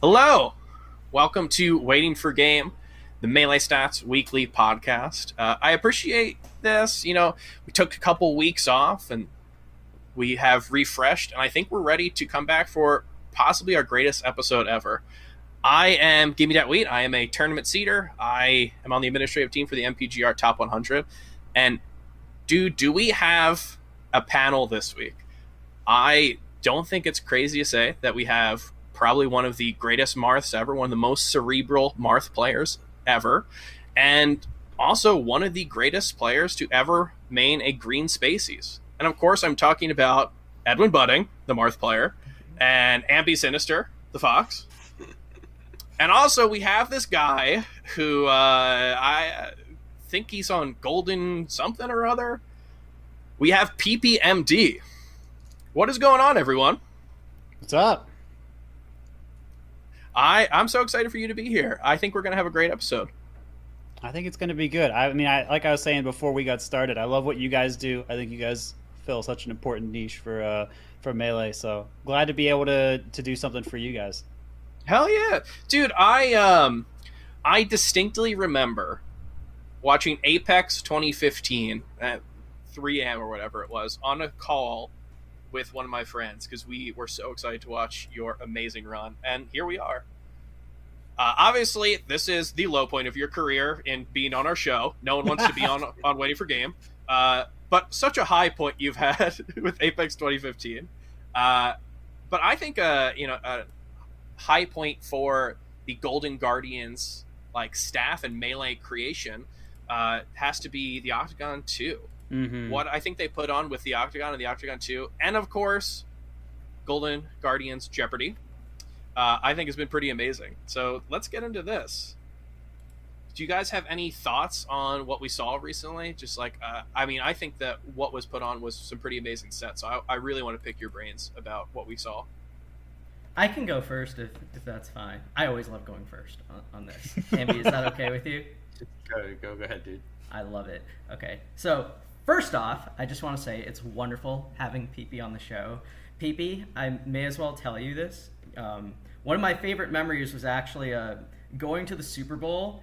Hello, welcome to Waiting for Game, the Melee Stats Weekly podcast. Uh, I appreciate this. You know, we took a couple weeks off and we have refreshed, and I think we're ready to come back for possibly our greatest episode ever. I am Gimme That Wheat. I am a tournament seeder. I am on the administrative team for the MPGR Top 100. And, do do we have a panel this week? I don't think it's crazy to say that we have probably one of the greatest Marths ever, one of the most cerebral Marth players ever, and also one of the greatest players to ever main a green Spacies. And of course, I'm talking about Edwin Budding, the Marth player, and Ambisinister, the Fox. And also, we have this guy who uh, I think he's on Golden something or other. We have PPMD. What is going on, everyone? What's up? I I'm so excited for you to be here. I think we're gonna have a great episode. I think it's going to be good. I mean, I like I was saying before we got started. I love what you guys do. I think you guys fill such an important niche for uh, for melee. So glad to be able to to do something for you guys. Hell yeah, dude! I um I distinctly remember watching Apex 2015 at 3 a.m. or whatever it was on a call with one of my friends because we were so excited to watch your amazing run, and here we are. Uh, obviously, this is the low point of your career in being on our show. No one wants to be on on Waiting for Game, uh, but such a high point you've had with Apex 2015. Uh, but I think uh, you know a high point for the Golden Guardians like staff and melee creation uh, has to be the Octagon 2. Mm-hmm. What I think they put on with the Octagon and the Octagon 2, and of course, Golden Guardians Jeopardy, uh, I think has been pretty amazing. So let's get into this. Do you guys have any thoughts on what we saw recently? Just like, uh, I mean, I think that what was put on was some pretty amazing sets. So I, I really want to pick your brains about what we saw. I can go first if, if that's fine. I always love going first on, on this. Ambi, is that okay with you? Go, go, go ahead, dude. I love it. Okay, so first off, I just want to say it's wonderful having PP on the show. PP, I may as well tell you this. Um, one of my favorite memories was actually uh, going to the Super Bowl,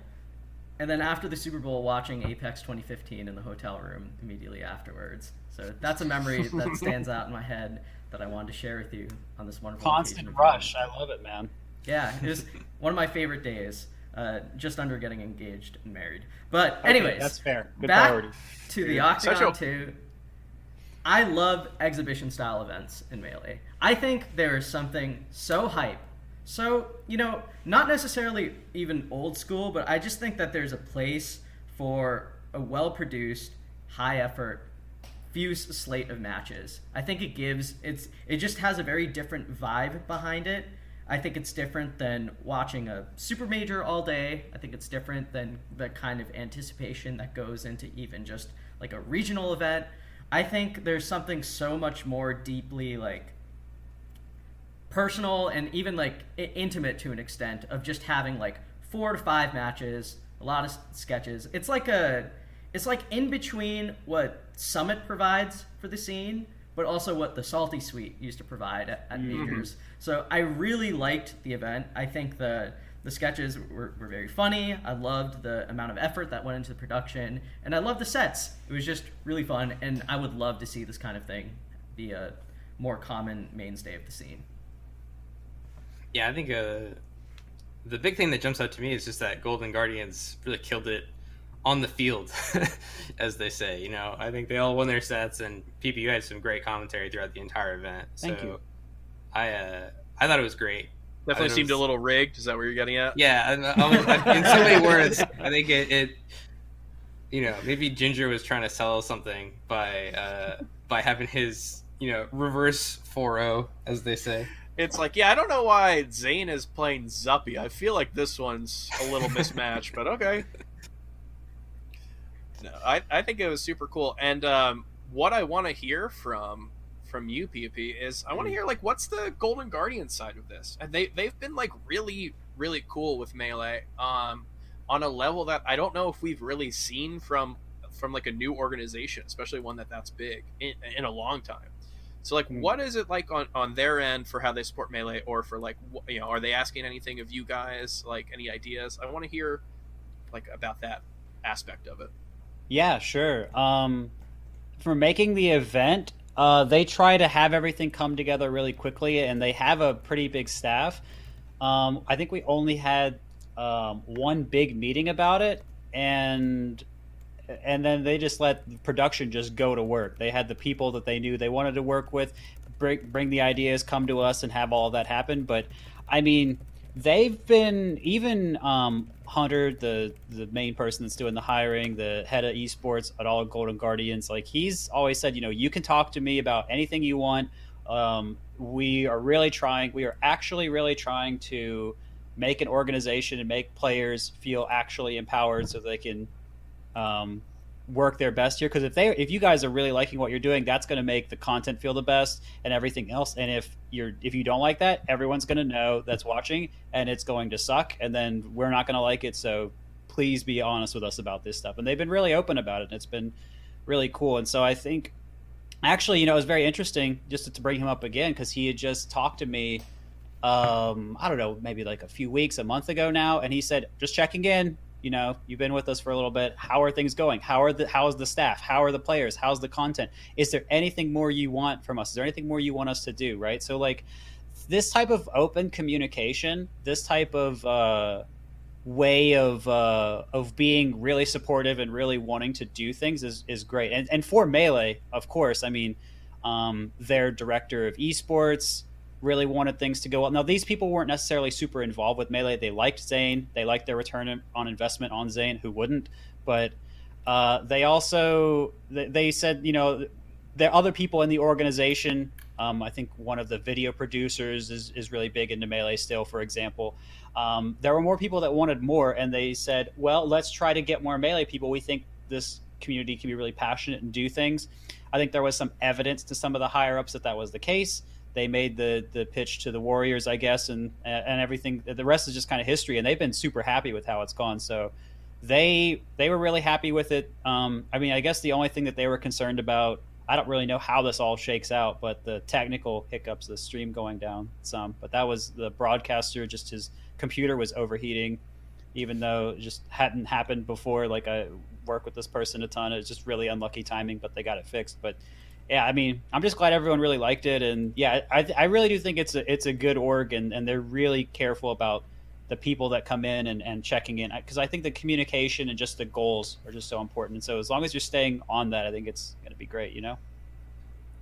and then after the Super Bowl, watching Apex 2015 in the hotel room immediately afterwards. So that's a memory that stands out in my head that I wanted to share with you on this wonderful Constant rush. I love it, man. Yeah, it was one of my favorite days. Uh, just under getting engaged and married. But Okay, anyways, that's fair. Good back priority. to the Such Octagon a- 2. I love exhibition style events in Melee. I think there is something so hype, so, you know, not necessarily even old school, but I just think that there's a place for a well produced, high effort, fuse slate of matches. I think it gives it's it just has a very different vibe behind it. I think it's different than watching a super major all day. I think it's different than the kind of anticipation that goes into even just like a regional event. I think there's something so much more deeply like personal and even like intimate to an extent of just having like four to five matches, a lot of sketches. It's like a it's like in between what Summit provides for the scene, but also what the Salty Suite used to provide at, at majors. So I really liked the event. I think the the sketches were, were very funny. I loved the amount of effort that went into the production, and I loved the sets. It was just really fun, and I would love to see this kind of thing be a more common mainstay of the scene. Yeah, I think uh, the big thing that jumps out to me is just that Golden Guardians really killed it on the field, as they say. You know, I think they all won their sets, and PPU had some great commentary throughout the entire event. Thank so you. I uh, I thought it was great. Definitely I seemed a little rigged. Is that where you're getting at? Yeah, and, uh, in so many words, I think it, it, you know, maybe Ginger was trying to sell something by uh, by having his, you know, reverse 4-0, as they say. It's like, yeah, I don't know why Zain is playing Zuppy. I feel like this one's a little mismatched, but okay. No, I, I think it was super cool. And um, what I want to hear from from you, PP, is I want to hear like what's the Golden Guardian side of this? And they they've been like really really cool with melee um, on a level that I don't know if we've really seen from from like a new organization, especially one that that's big in, in a long time. So like, Mm. what is it like on on their end for how they support melee, or for like, you know, are they asking anything of you guys? Like any ideas? I want to hear like about that aspect of it. Yeah, sure. Um, for making the event, uh, they try to have everything come together really quickly, and they have a pretty big staff. Um, I think we only had um, one big meeting about it, and and then they just let production just go to work. They had the people that they knew they wanted to work with, bring bring the ideas, come to us, and have all that happen. But I mean, they've been even um, Hunter, the the main person that's doing the hiring, the head of esports at all Golden Guardians. Like he's always said, you know, you can talk to me about anything you want. Um, we are really trying. We are actually really trying to make an organization and make players feel actually empowered, so they can um, work their best here. Because if they, if you guys are really liking what you're doing, that's going to make the content feel the best and everything else. And if you're, if you don't like that, everyone's going to know that's watching, and it's going to suck. And then we're not going to like it. So please be honest with us about this stuff. And they've been really open about it. And it's been really cool. And so I think, actually, you know, it was very interesting just to bring him up again because he had just talked to me. Um, I don't know, maybe like a few weeks, a month ago now, and he said, "Just checking in you know you've been with us for a little bit. How are things going? How are the how is the staff? How are the players? How's the content? Is there anything more you want from us? Is there anything more you want us to do right? So like this type of open communication this type of uh way of uh of being really supportive and really wanting to do things is is great. And and for melee of course i mean um their director of esports really wanted things to go well. Now, these people weren't necessarily super involved with Melee. They liked Zain. They liked their return on investment on Zain. Who wouldn't? But uh, they also they, said, you know, there are other people in the organization. Um, I think one of the video producers is, is really big into Melee still, for example. Um, there were more people that wanted more, and they said, well, let's try to get more Melee people. We think this community can be really passionate and do things. I think there was some evidence to some of the higher ups that that was the case they made the the pitch to the Warriors, I guess, and and everything. The rest is just kind of history, and they've been super happy with how it's gone. So they they were really happy with it. Um, I mean, I guess the only thing that they were concerned about, I don't really know how this all shakes out, but the technical hiccups, the stream going down some. But that was the broadcaster, just his computer was overheating, even though it just hadn't happened before. Like I work with this person a ton. It's just really unlucky timing, but they got it fixed. But yeah, I mean, I'm just glad everyone really liked it, and yeah, I, I really do think it's a it's a good org, and, and they're really careful about the people that come in and, and checking in because I think the communication and just the goals are just so important. And so as long as you're staying on that, I think it's going to be great. You know.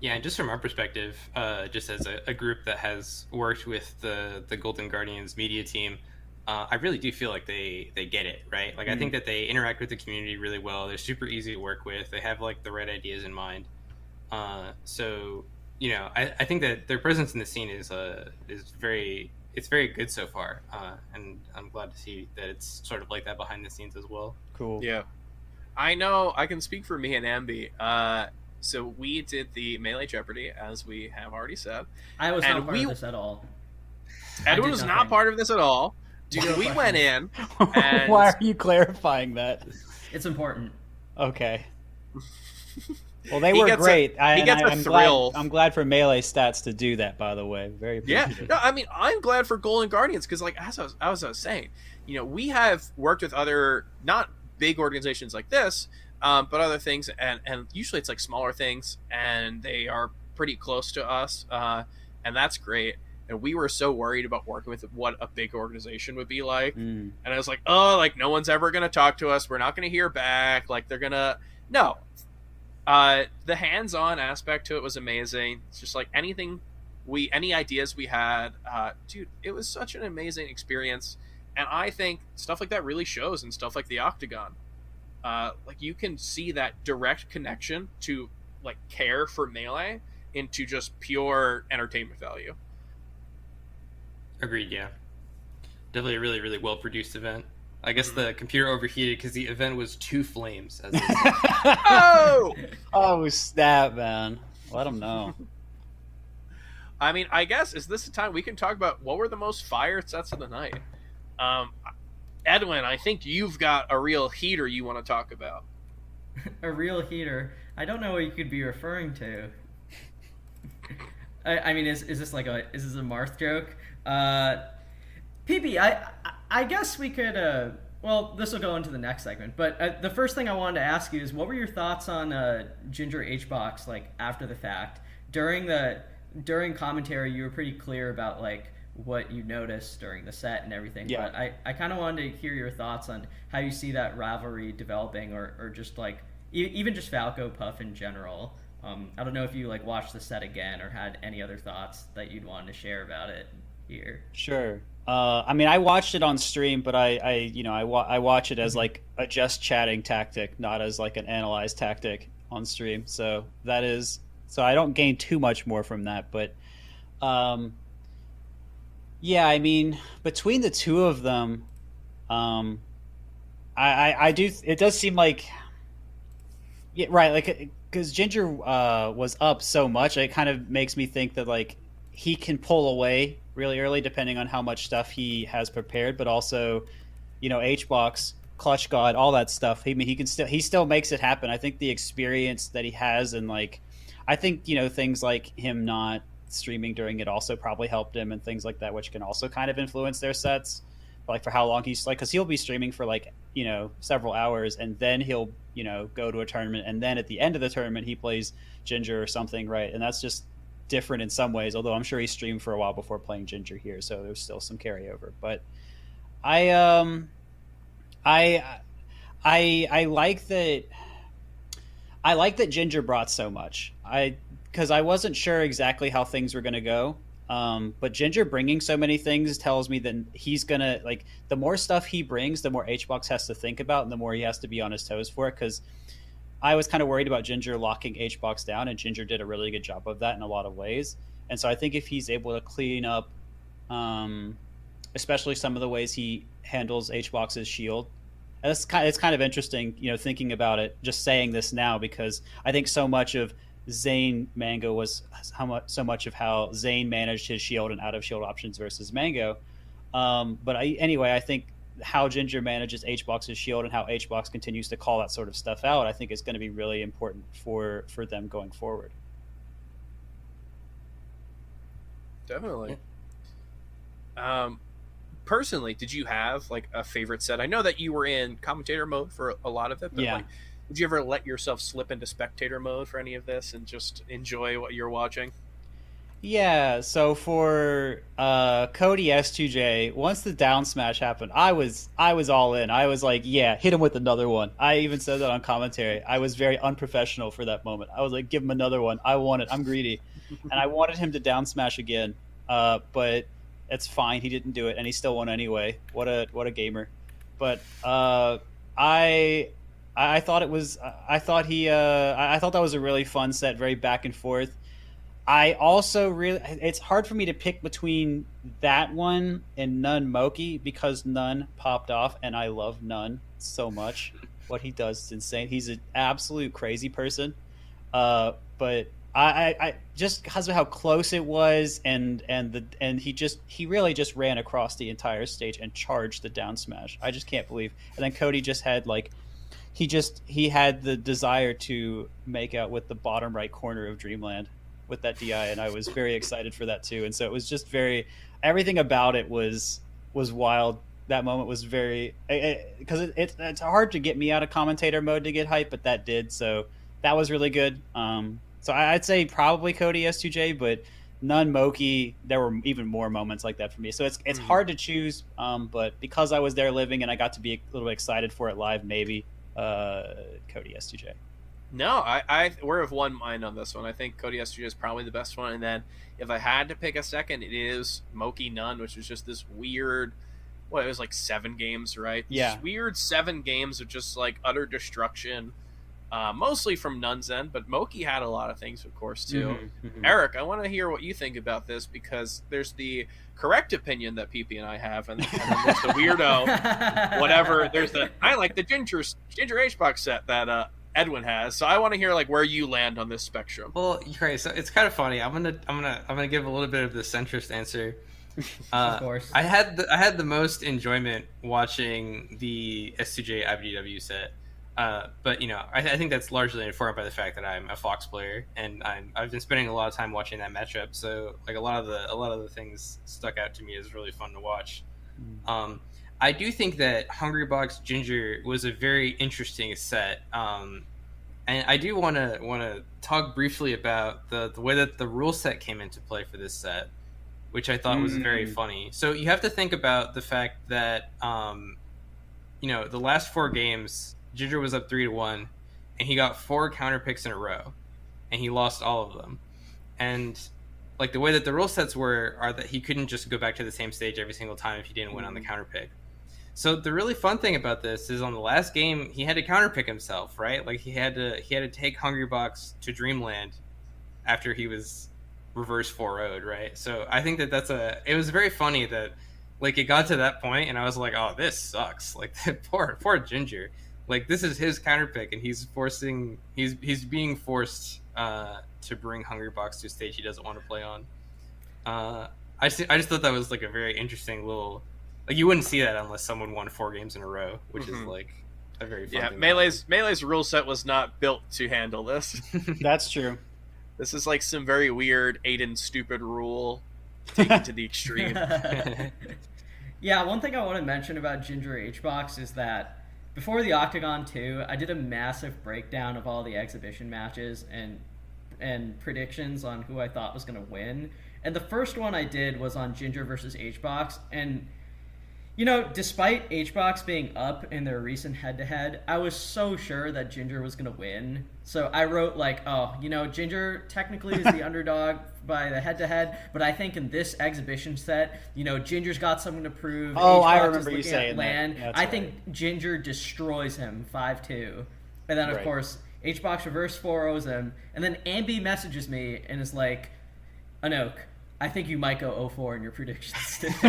Yeah, and just from our perspective, uh, just as a, a, group that has worked with the the Golden Guardians media team, uh, I really do feel like they they get it right. Like mm-hmm. I think that they interact with the community really well. They're super easy to work with. They have like the right ideas in mind. Uh, so you know, I, I, think that their presence in the scene is uh, is very it's very good so far, uh, and I'm glad to see that it's sort of like that behind the scenes as well. Cool. Yeah, I know. I can speak for me and Ambi. Uh, so we did the melee Jeopardy, as we have already said. I was not part we, of this at all. Edwin was not part of this at all. Dude, we went in. And... Why are you clarifying that? It's important. Okay. Well, they were great. A, he gets I, a am thrill. Glad, I'm glad for melee stats to do that. By the way, very yeah. No, I mean I'm glad for Golden Guardians because, like as I, was, as I was saying, you know, we have worked with other not big organizations like this, um, but other things, and and usually it's like smaller things, and they are pretty close to us, uh, and that's great. And we were so worried about working with what a big organization would be like, mm. and I was like, oh, like no one's ever gonna talk to us. We're not gonna hear back. Like they're gonna no uh, the hands-on aspect to it was amazing. It's just like anything we, any ideas we had, uh, dude, it was such an amazing experience. And I think stuff like that really shows in stuff like the Octagon. Uh, like you can see that direct connection to like care for melee into just pure entertainment value. Agreed. Yeah, definitely a really, really well produced event. I guess the computer overheated because the event was two flames. As oh, oh snap, man! Let them know. I mean, I guess is this the time we can talk about what were the most fire sets of the night? Um, Edwin, I think you've got a real heater you want to talk about. a real heater. I don't know what you could be referring to. I, I mean, is, is this like a is this a Marth joke? Uh, PB, I I guess we could. Uh, well, this will go into the next segment, but uh, the first thing I wanted to ask you is, what were your thoughts on uh, Ginger box like after the fact? During the during commentary, you were pretty clear about like what you noticed during the set and everything. Yeah. But I, I kind of wanted to hear your thoughts on how you see that rivalry developing, or, or just like e- even just Falco Puff in general. Um, I don't know if you like watched the set again or had any other thoughts that you'd want to share about it here. Sure. Uh, I mean, I watched it on stream, but I, I you know, I, wa- I watch it as like a just chatting tactic, not as like an analyzed tactic on stream. So that is, so I don't gain too much more from that. But, um, yeah, I mean, between the two of them, um, I, I, I do. It does seem like, yeah, right, like because Ginger uh, was up so much, it kind of makes me think that like he can pull away really early depending on how much stuff he has prepared, but also, you know, H box, clutch god, all that stuff. He I mean he can still he still makes it happen. I think the experience that he has and like I think, you know, things like him not streaming during it also probably helped him and things like that, which can also kind of influence their sets. Like for how long he's like, because he'll be streaming for like you know several hours, and then he'll you know go to a tournament, and then at the end of the tournament he plays Ginger or something, right? And that's just different in some ways. Although I'm sure he streamed for a while before playing Ginger here, so there's still some carryover. But I um I I I like that I like that Ginger brought so much. I because I wasn't sure exactly how things were going to go. Um, but Ginger bringing so many things tells me that he's gonna like the more stuff he brings, the more HBox has to think about, and the more he has to be on his toes for it. Because I was kind of worried about Ginger locking HBox down, and Ginger did a really good job of that in a lot of ways. And so I think if he's able to clean up, um, especially some of the ways he handles HBox's shield, and it's kind of, it's kind of interesting, you know, thinking about it. Just saying this now because I think so much of Zain Mango was how much so much of how Zain managed his shield and out of shield options versus Mango. Um, but I, anyway, I think how Ginger manages HBox's shield and how HBox continues to call that sort of stuff out, I think is going to be really important for for them going forward. Definitely. Um, personally, did you have like a favorite set? I know that you were in commentator mode for a lot of it, but Yeah. like, would you ever let yourself slip into spectator mode for any of this and just enjoy what you're watching? Yeah, so for uh, Cody S2J, once the down smash happened, I was I was all in. I was like, yeah, hit him with another one. I even said that on commentary. I was very unprofessional for that moment. I was like, give him another one. I want it. I'm greedy, and I wanted him to down smash again. Uh, but it's fine. He didn't do it, and he still won anyway. What a what a gamer. But uh, I I thought it was I thought he uh, I I thought that was a really fun set, very back and forth. I also really it's hard for me to pick between that one and Nun Moky because Nun popped off and I love Nun so much. What he does is insane. He's an absolute crazy person. Uh, but I, I, I just because of how close it was and and the and he just he really just ran across the entire stage and charged the down smash. I just can't believe. And then Cody just had like he just he had the desire to make out with the bottom right corner of Dreamland with that DI, and I was very excited for that too. And so it was just very everything about it was was wild. That moment was very because it, it, it's hard to get me out of commentator mode to get hype, but that did. So that was really good. Um, so I- I'd say probably Cody S2J, but none Moky. There were even more moments like that for me. So it's it's Mhm. hard to choose. Um, but because I was there living and I got to be a little bit excited for it live, maybe uh, Cody S2J. No, I, I we're of one mind on this one. I think Cody SJ is probably the best one, and then if I had to pick a second, it is Moky Nun, which was just this weird. What it was like seven games, right? This Yeah. weird seven games of just like utter destruction, uh, mostly from Nun's end, but Moky had a lot of things, of course, too. Mhm. Eric, I want to hear what you think about this because there's the correct opinion that PP and I have, and, and then there's the weirdo whatever. There's the I like the ginger ginger H box set that uh, Edwin has. So I want to hear like where you land on this spectrum. Well, okay, so it's kind of funny. I'm gonna, I'm gonna, I'm gonna give a little bit of the centrist answer. Uh, of course. I had the, I had the most enjoyment watching the S2J IBDW set. Uh, but you know, I, I, think that's largely informed by the fact that I'm a Fox player, and I'm, I've been spending a lot of time watching that matchup. So like a lot of the a lot of the things stuck out to me as really fun to watch. Mm. Um, I do think that Hungrybox Ginger was a very interesting set. Um, and I do want to want to talk briefly about the the way that the rule set came into play for this set, which I thought mm. was very mm. funny. So you have to think about the fact that um, you know the last four games, Ginger was up three to one, and he got four counter picks in a row, and he lost all of them. And like the way that the rule sets were are that he couldn't just go back to the same stage every single time if he didn't win on the mm. counter pick. So the really fun thing about this is on the last game he had to counterpick himself, right? Like he had to he had to take Hungry Box to Dreamland after he was reverse 4 0'd, right? So I think that that's a it was very funny that like it got to that point and I was like, "Oh, this sucks." Like poor poor Ginger. Like this is his counterpick and he's forcing he's he's being forced uh to bring Hungry Box to a stage he doesn't want to play on. Uh I just, I just thought that was like a very interesting little like you wouldn't see that unless someone won four games in a row, which mm-hmm. is like a very yeah. Melee's Melee's rule set was not built to handle this. That's true. This is like some very weird Aiden stupid rule taken to the extreme. yeah, one thing I want to mention about Ginger H Box is that before the Octagon 2, I did a massive breakdown of all the exhibition matches and and predictions on who I thought was going to win. And the first one I did was on Ginger versus H Box and you know, despite HBox being up in their recent head to head, I was so sure that Ginger was going to win. So I wrote, like, oh, you know, Ginger technically is the underdog by the head to head, but I think in this exhibition set, you know, Ginger's got something to prove. Oh, H-Box I remember you saying land. that. I right. think Ginger destroys him 5 2. And then, of right. course, HBox reverse 4 0s him. And then Ambi messages me and is like, Anok, I think you might go 04 in your predictions.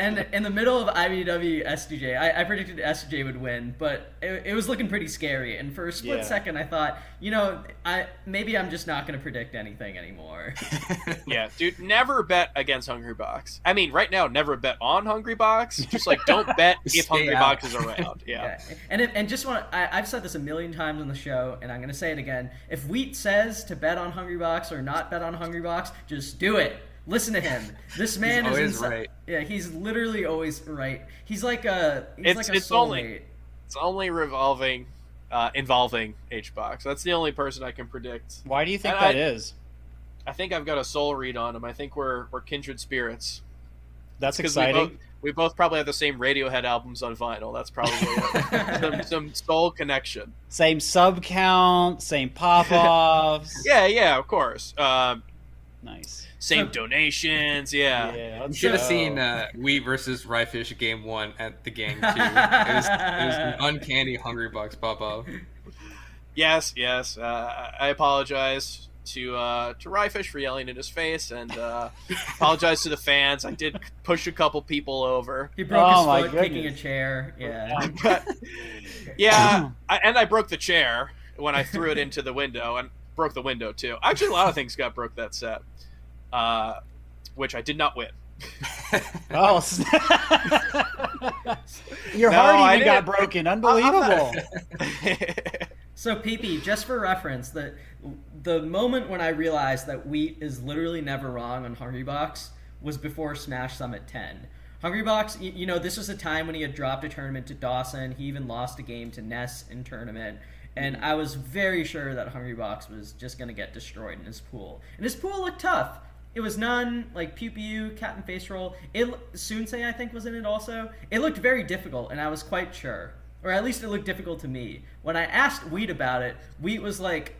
and in the middle of IBDW S2J, I, I predicted S2J would win, but it, it, was looking pretty scary. And for a split yeah. second, I thought, you know, I maybe I'm just not going to predict anything anymore. yeah, dude, never bet against Hungrybox. I mean, right now, never bet on Hungrybox. Just like don't bet if Hungry Hungrybox is around. Yeah. yeah. And if, and just want I, I've said this a million times on the show, and I'm going to say it again. If Wheat says to bet on Hungrybox or not bet on Hungrybox, just do it. Listen to him. This man he's is always right. Yeah, he's literally always right. He's like a he's it's, like a it's only it's only revolving uh, involving HBox. That's the only person I can predict. Why do you think and that I, is? I think I've got a soul read on him. I think we're we're kindred spirits. That's exciting. We both, we both, probably have the same Radiohead albums on vinyl. That's probably some, some soul connection. Same sub count, same pop offs. yeah, yeah, of course. Um, nice. Same donations, yeah. yeah you should have seen uh, Wheat versus Ryefish game one at the gang too. it, was, it was an uncanny Hungrybox pop up. Yes, yes. Uh, I apologize to uh, to Ryefish for yelling in his face, and uh, apologize to the fans. I did push a couple people over. He broke oh, his foot kicking a chair. Yeah, but, yeah, I, and I broke the chair when I threw it into the window, and broke the window too. Actually, a lot of things got broke that set uh, which I did not win. oh, your no, heart even got broken. Unbelievable. so, PP, just for reference, that the moment when I realized that wheat is literally never wrong on Hungrybox was before Smash Summit 10. Hungrybox, you, you know, this was a time when he had dropped a tournament to Dawson. He even lost a game to Ness in tournament. And I was very sure that Hungry Box was just going to get destroyed in his pool. And his pool looked tough. It was none like Pew Pew, Cat and Face Roll. It Soonsay I think was in it also. It looked very difficult, and I was quite sure, or at least it looked difficult to me. When I asked Wheat about it, Wheat was like,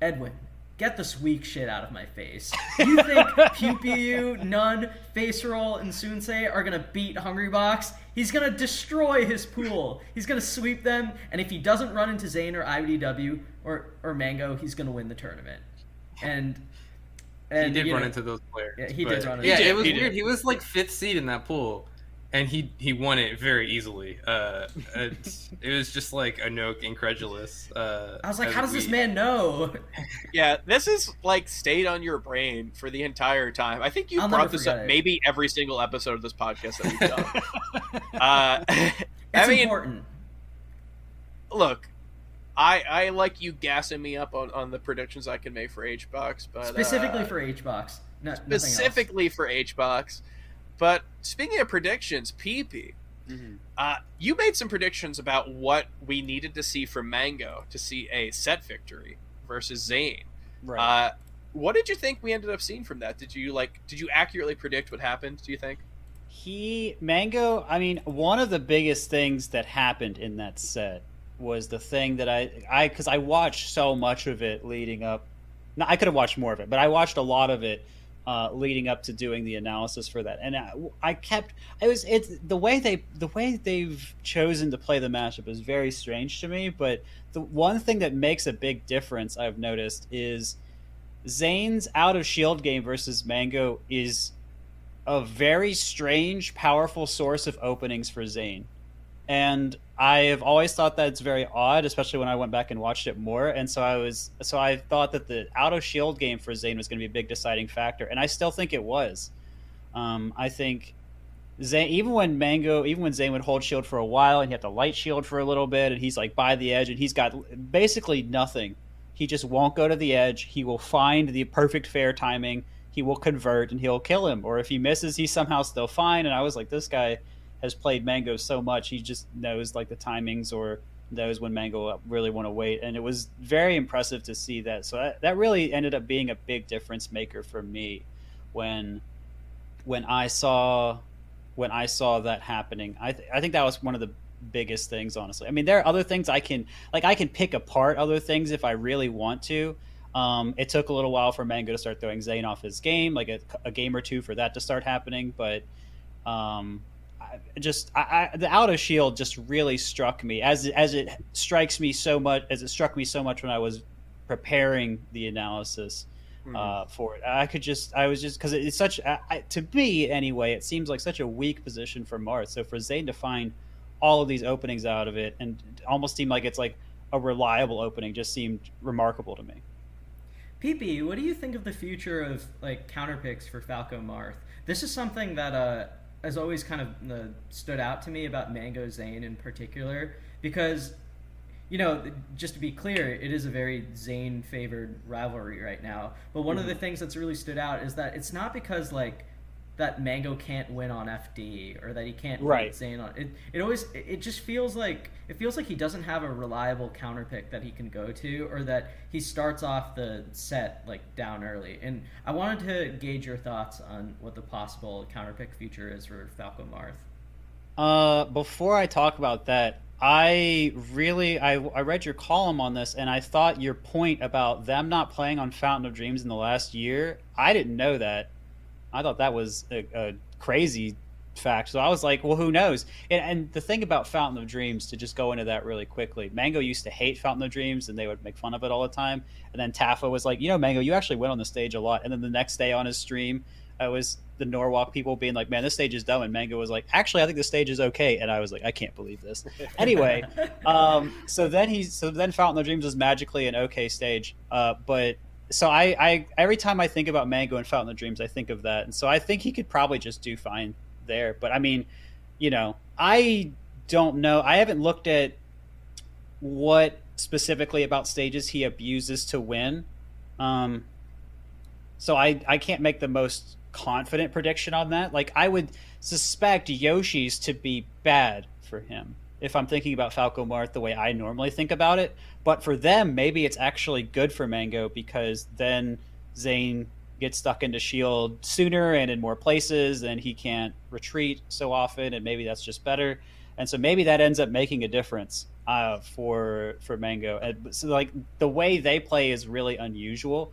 "Edwin, get this weak shit out of my face. You think Pew Pew, None, Face Roll, and Soonsay are gonna beat Hungrybox? He's gonna destroy his pool. He's gonna sweep them, and if he doesn't run into Zain or IBDW or or Mango, he's gonna win the tournament. And and, he did run know, into those players. Yeah, he did run. Into yeah, it was he weird. Did. He was like fifth seed in that pool, and he he won it very easily. Uh, it, it was just like a note incredulous. Uh, I was like, how does we... this man know? yeah, this is like stayed on your brain for the entire time. I think you I'll brought this up it. maybe every single episode of this podcast that we've done. uh, it's I mean, important. look, I I like you gassing me up on, on the predictions I can make for H box, but specifically uh, for H box, no, specifically for H box. But speaking of predictions, PP, Mhm. uh, you made some predictions about what we needed to see from Mango to see a set victory versus Zain. Right. Uh, what did you think we ended up seeing from that? Did you like? Did you accurately predict what happened? Do you think? He Mango. I mean, one of the biggest things that happened in that set was the thing that I I because I watched so much of it leading up. No, I could have watched more of it, but I watched a lot of it uh, leading up to doing the analysis for that, and I, I kept it was it's the way they the way they've chosen to play the matchup is very strange to me. But the one thing that makes a big difference I've noticed is Zain's out of shield game versus Mango is a very strange, powerful source of openings for Zain. And I have always thought that it's very odd, especially when I went back and watched it more. And so I was, so I thought that the out of shield game for Zain was going to be a big deciding factor, and I still think it was. Um, I think Zain, even when Mango, even when Zain would hold shield for a while and he had to light shield for a little bit, and he's like by the edge, and he's got basically nothing. He just won't go to the edge. He will find the perfect fair timing. He will convert and he'll kill him. Or if he misses, he's somehow still fine. And I was like, this guy has played Mango so much, he just knows like the timings or knows when Mango really want to wait. And it was very impressive to see that. So that, that really ended up being a big difference maker for me when when I saw when I saw that happening. I th- I think that was one of the biggest things honestly. I mean there are other things I can like I can pick apart other things if I really want to. Um, it took a little while for Mango to start throwing Zain off his game, like a, a game or two for that to start happening. But um, just I, I, the out of shield just really struck me as as it strikes me so much as it struck me so much when I was preparing the analysis Hmm. uh, for it. I could just I was just because it's such I, I- to me anyway. It seems like such a weak position for Marth. So for Zain to find all of these openings out of it and almost seem like it's like a reliable opening just seemed remarkable to me. PP, what do you think of the future of like counter picks for Falco Marth? This is something that uh, has always kind of uh, stood out to me about Mango Zain in particular because, you know, just to be clear, it is a very Zain favored rivalry right now. But one of the things that's really stood out is that it's not because like that Mango can't win on FD or that he can't Right. Zain on it. It always it it just feels like it feels like he doesn't have a reliable counter pick that he can go to or that he starts off the set like down early. And I wanted to gauge your thoughts on what the possible counter pick future is for Falco Marth. Uh, before I talk about that, I really I, I read your column on this, and I thought your point about them not playing on Fountain of Dreams in the last year. I didn't know that. I thought that was a, a crazy fact. So I was like, well, who knows? And, and the thing about Fountain of Dreams, to just go into that really quickly, Mango used to hate Fountain of Dreams, and they would make fun of it all the time. And then Tafa was like, you know, Mango, you actually went on the stage a lot. And then the next day on his stream, it was the Norwalk people being like, "Man, this stage is dumb," and Mango was like, "Actually, I think the stage is okay." And I was like, "I can't believe this." Anyway, um, so then he, so then Fountain of Dreams was magically an okay stage, uh, but so I, I, every time I think about Mango and Fountain of Dreams, I think of that, and so I think he could probably just do fine there. But I mean, you know, I don't know. I haven't looked at what specifically about stages he abuses to win. Um, so I, I can't make the most confident prediction on that. Like I would suspect Yoshi's to be bad for him if I'm thinking about Falco Marth the way I normally think about it. But for them, maybe it's actually good for Mango because then Zain gets stuck into shield sooner and in more places, and he can't retreat so often, and maybe that's just better. And so maybe that ends up making a difference uh, for for Mango. And so like the way they play is really unusual.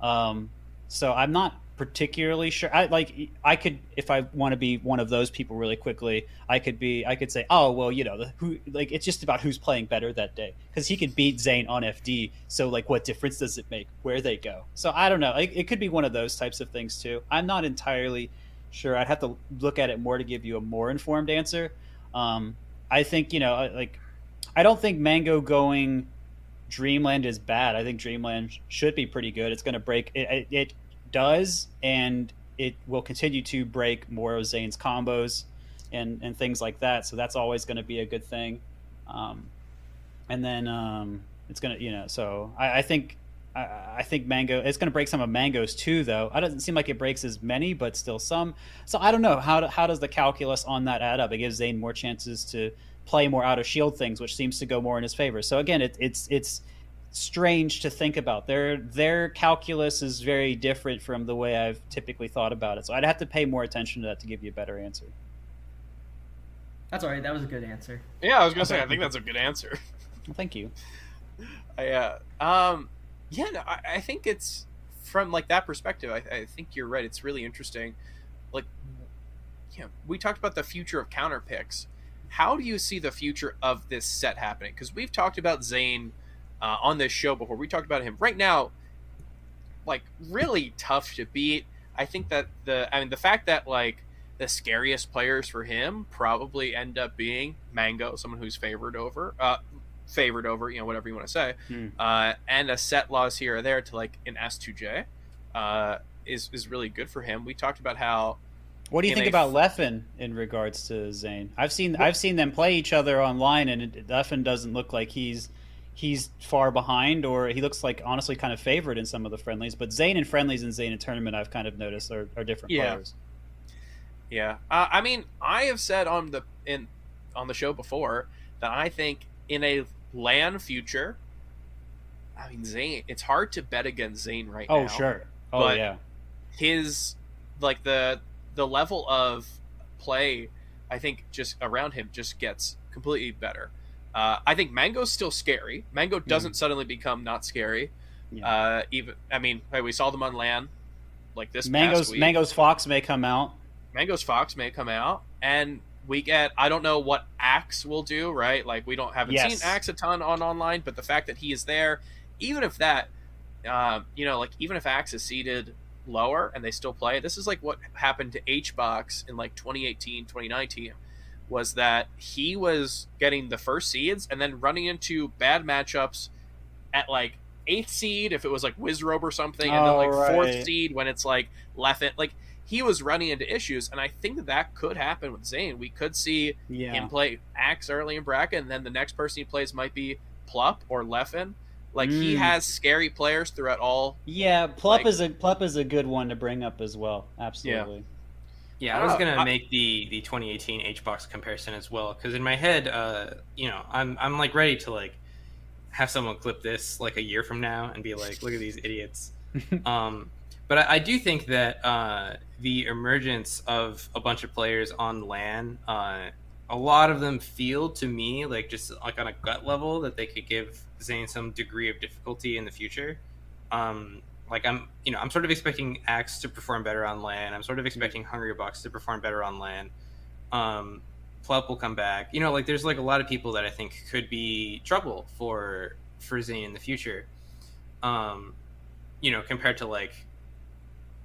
Um, so I'm not particularly sure. I like I could if I want to be one of those people really quickly. I could be I could say, oh well, you know, the, who like it's just about who's playing better that day because he could beat Zain on FD. So like, what difference does it make where they go? So I don't know. It could be one of those types of things too. I'm not entirely sure. I'd have to look at it more to give you a more informed answer. Um, I think you know, like, I don't think Mango going Dreamland is bad. I think Dreamland should be pretty good. It's going to break it, it. It does, and it will continue to break more of Zain's combos and and things like that. So that's always going to be a good thing. Um, and then um, it's gonna you know. So I, I think I, I think Mango it's gonna break some of Mango's too, though. It doesn't seem like it breaks as many, but still some. So I don't know how how does the calculus on that add up? It gives Zain more chances to play more out of shield things, which seems to go more in his favor. So again, it, it's it's strange to think about. Their their calculus is very different from the way I've typically thought about it. So I'd have to pay more attention to that to give you a better answer. That's all right. That was a good answer. Yeah, I was gonna say I think that's a good answer. Well, thank you. I, uh, um, yeah, no, I, I think it's from like that perspective. I, I think you're right. It's really interesting. Like, you know, we talked about the future of counter picks. How do you see the future of this set happening? Because we've talked about Zain uh, on this show before. We talked about him right now. Like, really tough to beat. I think that the I mean the fact that like the scariest players for him probably end up being Mango, someone who's favored over, uh, favored over, you know, whatever you want to say, Hmm. uh, and a set loss here or there to like an S2J uh, is is really good for him. We talked about how What do you think a about Leffen in regards to Zain? I've seen I've seen them play each other online, and it, Leffen doesn't look like he's he's far behind, or he looks like honestly kind of favored in some of the friendlies. But Zain and friendlies and Zain in tournament, I've kind of noticed are, are different Yeah. players. Yeah, uh, I mean, I have said on the in on the show before that I think in a LAN future, I mean Zain. It's hard to bet against Zain right Oh now. Oh sure. Oh But- yeah. His like the the level of play, I think just around him just gets completely better. Uh, I think Mango's still scary. Mango doesn't suddenly become not scary. Yeah. Uh, even I mean, we saw them on land like this Mango's past week. Mango's Fox may come out. Mango's Fox may come out, and we get I don't know what Axe will do, right? Like we don't haven't Yes. seen Axe a ton on online, but the fact that he is there, even if that, uh, you know, like even if Axe is seated lower and they still play, this is like what happened to HBox in like 2018, 2019, was that he was getting the first seeds and then running into bad matchups at like eighth seed if it was like Wizrobe or something, and then Oh, like fourth seed when it's like Leffen. Like he was running into issues, and I think that that could happen with Zain. We could see Yeah. him play Axe early in bracket, and then the next person he plays might be Plup or Leffen. Like he Mm. has scary players throughout all. Yeah, Plup Like- is a Plup is a good one to bring up as well. Absolutely. Yeah, I was gonna I- make the the 2018 HBox comparison as well because in my head, uh, you know, I'm I'm like ready to like have someone clip this like a year from now and be like, look at these idiots. um, but I, I do think that uh, the emergence of a bunch of players on LAN, uh, a lot of them feel to me like just like on a gut level that they could give Zain some degree of difficulty in the future. Um, like I'm, you know, I'm sort of expecting Axe to perform better on land. I'm sort of expecting Hungrybox to perform better on land. Um, Plup will come back. You know, like there's like a lot of people that I think could be trouble for for Zain in the future. Um, you know, compared to like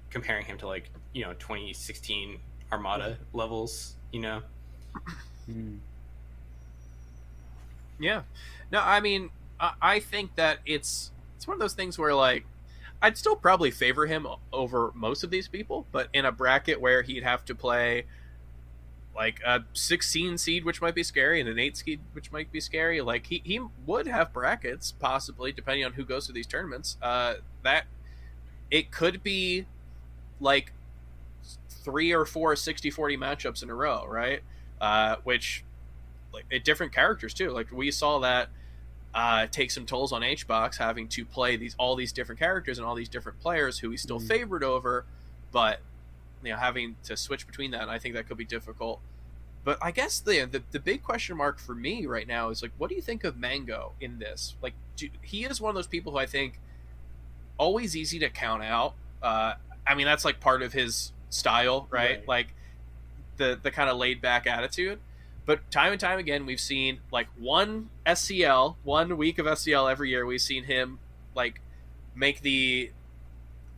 comparing him to like you know 2016 Armada levels. You know, Mm. Yeah, no, I mean, I, I think that it's it's one of those things where like I'd still probably favor him over most of these people, but in a bracket where he'd have to play like a 16 seed, which might be scary, and an 8 seed, which might be scary. Like he, he would have brackets, possibly, depending on who goes to these tournaments. Uh, that it could be like three or four 60 40 matchups in a row, right? Uh, which, like, different characters too. Like, we saw that uh, take some tolls on HBox having to play these all these different characters and all these different players who he's still Mhm. favored over, but you know having to switch between that, I think that could be difficult. But I guess the, the the big question mark for me right now is like, what do you think of Mango in this? Like, do, he is one of those people who I think always easy to count out. Uh, I mean, that's like part of his style, right? Right. Like the the kind of laid back attitude. But time and time again, we've seen like one SCL, one week of SCL every year. We've seen him like make the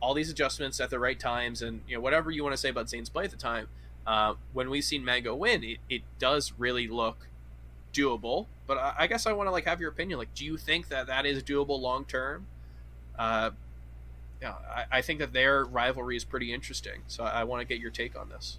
all these adjustments at the right times, and you know whatever you want to say about Zain's play at the time. Uh, when we've seen Mango win, it, it does really look doable. But I, I guess I want to like have your opinion. Like, do you think that that is doable long term? Uh, yeah, I, I think that their rivalry is pretty interesting. So I, I want to get your take on this.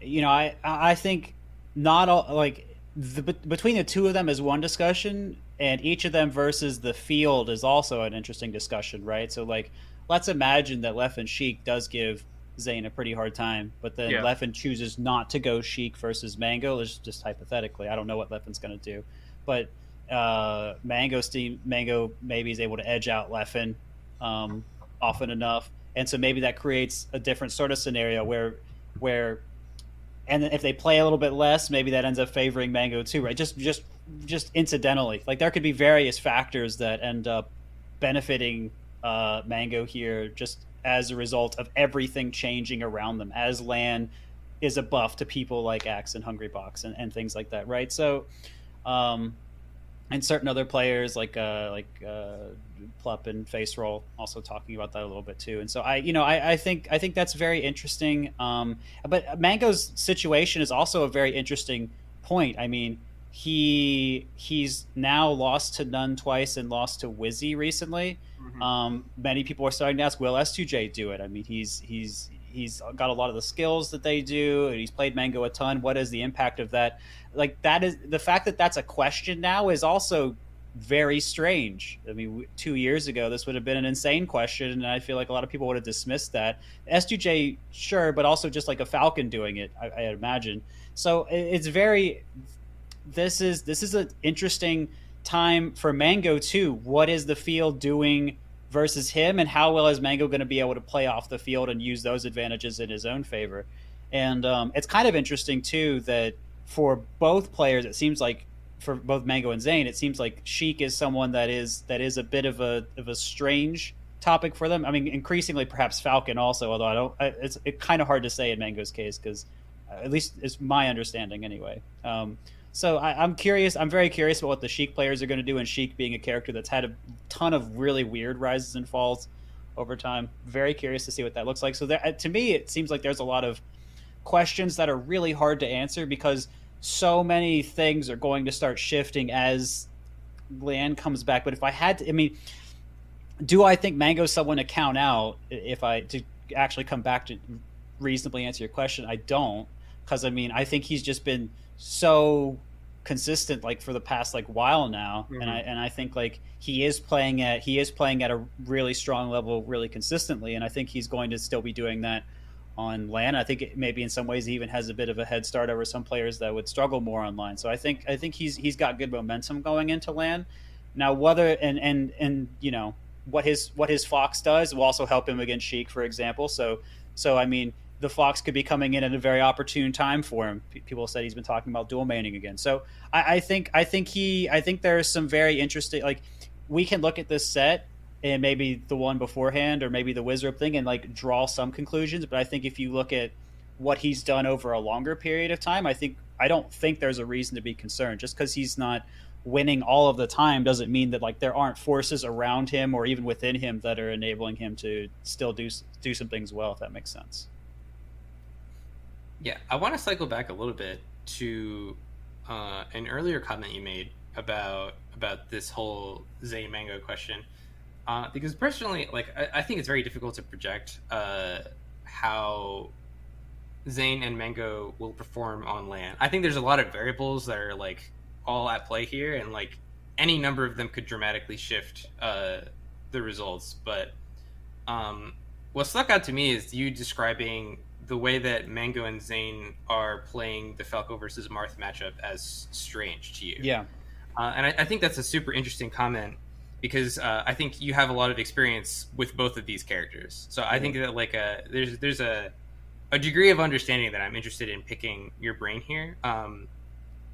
you know, I I think not all like the, between the two of them is one discussion, and each of them versus the field is also an interesting discussion, right? So, like, let's imagine that Leffen Sheik does give Zain a pretty hard time, but then yeah. Leffen chooses not to go Sheik versus Mango. It's just hypothetically. I don't know what Leffen's going to do, but uh, Mango Steam Mango maybe is able to edge out Leffen um, often enough, and so maybe that creates a different sort of scenario where where and if they play a little bit less, maybe that ends up favoring Mango too, right? Just just just incidentally, like there could be various factors that end up benefiting uh, Mango here, just as a result of everything changing around them, as LAN is a buff to people like Axe and Hungrybox and, and things like that, right? So, um, and certain other players like uh, like uh, Plup and Face Roll also talking about that a little bit too. And so I, you know, I, I think I think that's very interesting. Um, but Mango's situation is also a very interesting point. I mean, he he's now lost to None twice and lost to Wizzy recently. Mm-hmm. Um, many people are starting to ask, will S2J do it? I mean, he's he's he's got a lot of the skills that they do, and he's played Mango a ton. What is the impact of that? Like that is the fact that that's a question now is also very strange. I mean, two years ago, this would have been an insane question, and I feel like a lot of people would have dismissed that. S2J, sure, but also just like a Falcon doing it, I, I imagine. So it's very. This is this is an interesting time for Mango too. What is the field doing? versus him, and how well is Mango going to be able to play off the field and use those advantages in his own favor? And um, it's kind of interesting too that for both players, it seems like for both Mango and Zain, it seems like Sheik is someone that is that is a bit of a of a strange topic for them. I mean, increasingly perhaps Falcon also, although I don't. It's it kind of hard to say in Mango's case because, uh, at least it's my understanding anyway. Um, so I, am curious. I'm very curious about what the Sheik players are going to do, and Sheik being a character that's had a ton of really weird rises and falls over time. Very curious to see what that looks like. So there, to me, it seems like there's a lot of questions that are really hard to answer because so many things are going to start shifting as LAN comes back. But if I had to, I mean, do I think Mango's someone to count out? If I to actually come back to reasonably answer your question, I don't because I mean I think he's just been so consistent like for the past like while now mm-hmm. and i and i think like he is playing at he is playing at a really strong level really consistently and i think he's going to still be doing that on LAN i think it, maybe in some ways he even has a bit of a head start over some players that would struggle more online so i think i think he's he's got good momentum going into LAN now whether and and and you know what his what his fox does will also help him against sheik for example so so i mean the Fox could be coming in at a very opportune time for him. People said he's been talking about dual maining again. So I, I think I think he I think there's some very interesting like we can look at this set and maybe the one beforehand or maybe the Wizard thing and like draw some conclusions. But I think if you look at what he's done over a longer period of time, I think I don't think there's a reason to be concerned. Just because he's not winning all of the time doesn't mean that like there aren't forces around him or even within him that are enabling him to still do do some things well. If that makes sense. Yeah, I want to cycle back a little bit to uh, an earlier comment you made about about this whole Zay Mango question, uh, because personally, like I, I, think it's very difficult to project uh, how Zain and Mango will perform on land. I think there's a lot of variables that are like all at play here, and like any number of them could dramatically shift uh, the results. But um, what stuck out to me is you describing the way that Mango and Zain are playing the Falco versus Marth matchup as strange to you. Yeah. Uh, and I, I, think that's a super interesting comment because uh, I think you have a lot of experience with both of these characters. So I think that like a there's there's a a degree of understanding that I'm interested in picking your brain here. Um,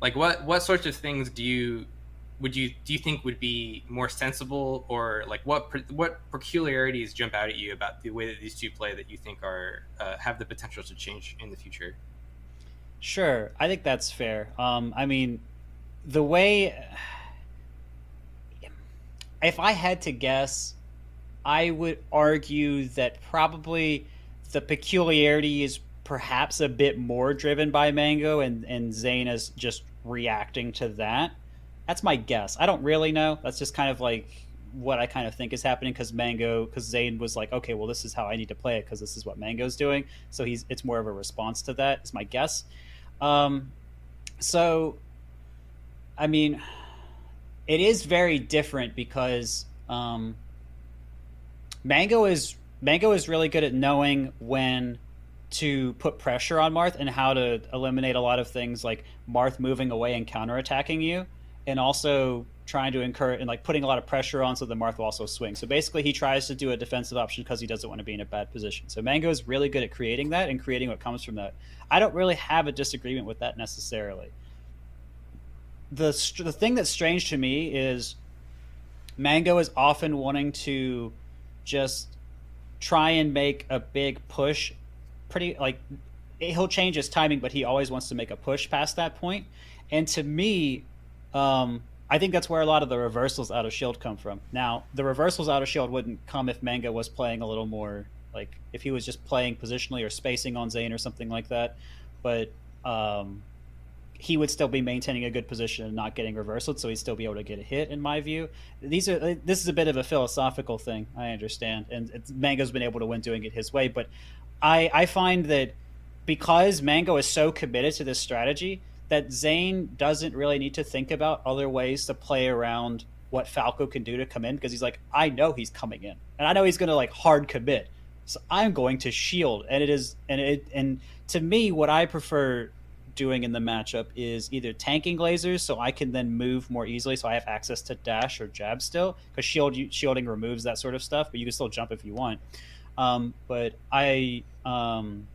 like what what sorts of things do you would you do you think would be more sensible or like what what peculiarities jump out at you about the way that these two play that you think are uh, have the potential to change in the future sure i think that's fair um, i mean the way if i had to guess i would argue that probably the peculiarity is perhaps a bit more driven by mango and and zain is just reacting to that that's my guess. I don't really know. That's just kind of like what I kind of think is happening because Mango, because Zain was like, okay, well, this is how I need to play it because this is what Mango's doing. So he's it's more of a response to that. Is my guess. Um, so I mean, it is very different because um, Mango is Mango is really good at knowing when to put pressure on Marth and how to eliminate a lot of things like Marth moving away and counterattacking you, and also trying to incur and like putting a lot of pressure on so the Marth will also swing. So basically, he tries to do a defensive option because he doesn't want to be in a bad position. So Mango is really good at creating that and creating what comes from that. I don't really have a disagreement with that necessarily. The the thing that's strange to me is Mango is often wanting to just try and make a big push pretty like he'll change his timing but he always wants to make a push past that point and to me um, I think that's where a lot of the reversals out of Shield come from. Now, the reversals out of Shield wouldn't come if Mango was playing a little more like if he was just playing positionally or spacing on Zain or something like that. But um, he would still be maintaining a good position and not getting reversaled, so he'd still be able to get a hit. In my view, these are this is a bit of a philosophical thing. I understand, and Mango's been able to win doing it his way, but I I find that because Mango is so committed to this strategy that Zain doesn't really need to think about other ways to play around what Falco can do to come in because he's like, I know he's coming in, and I know he's going to like hard commit, so I'm going to shield, and it is, and it, and to me, what I prefer doing in the matchup is either tanking lasers so I can then move more easily, so I have access to dash or jab still, because shield shielding removes that sort of stuff, but you can still jump if you want. Um, but I, um,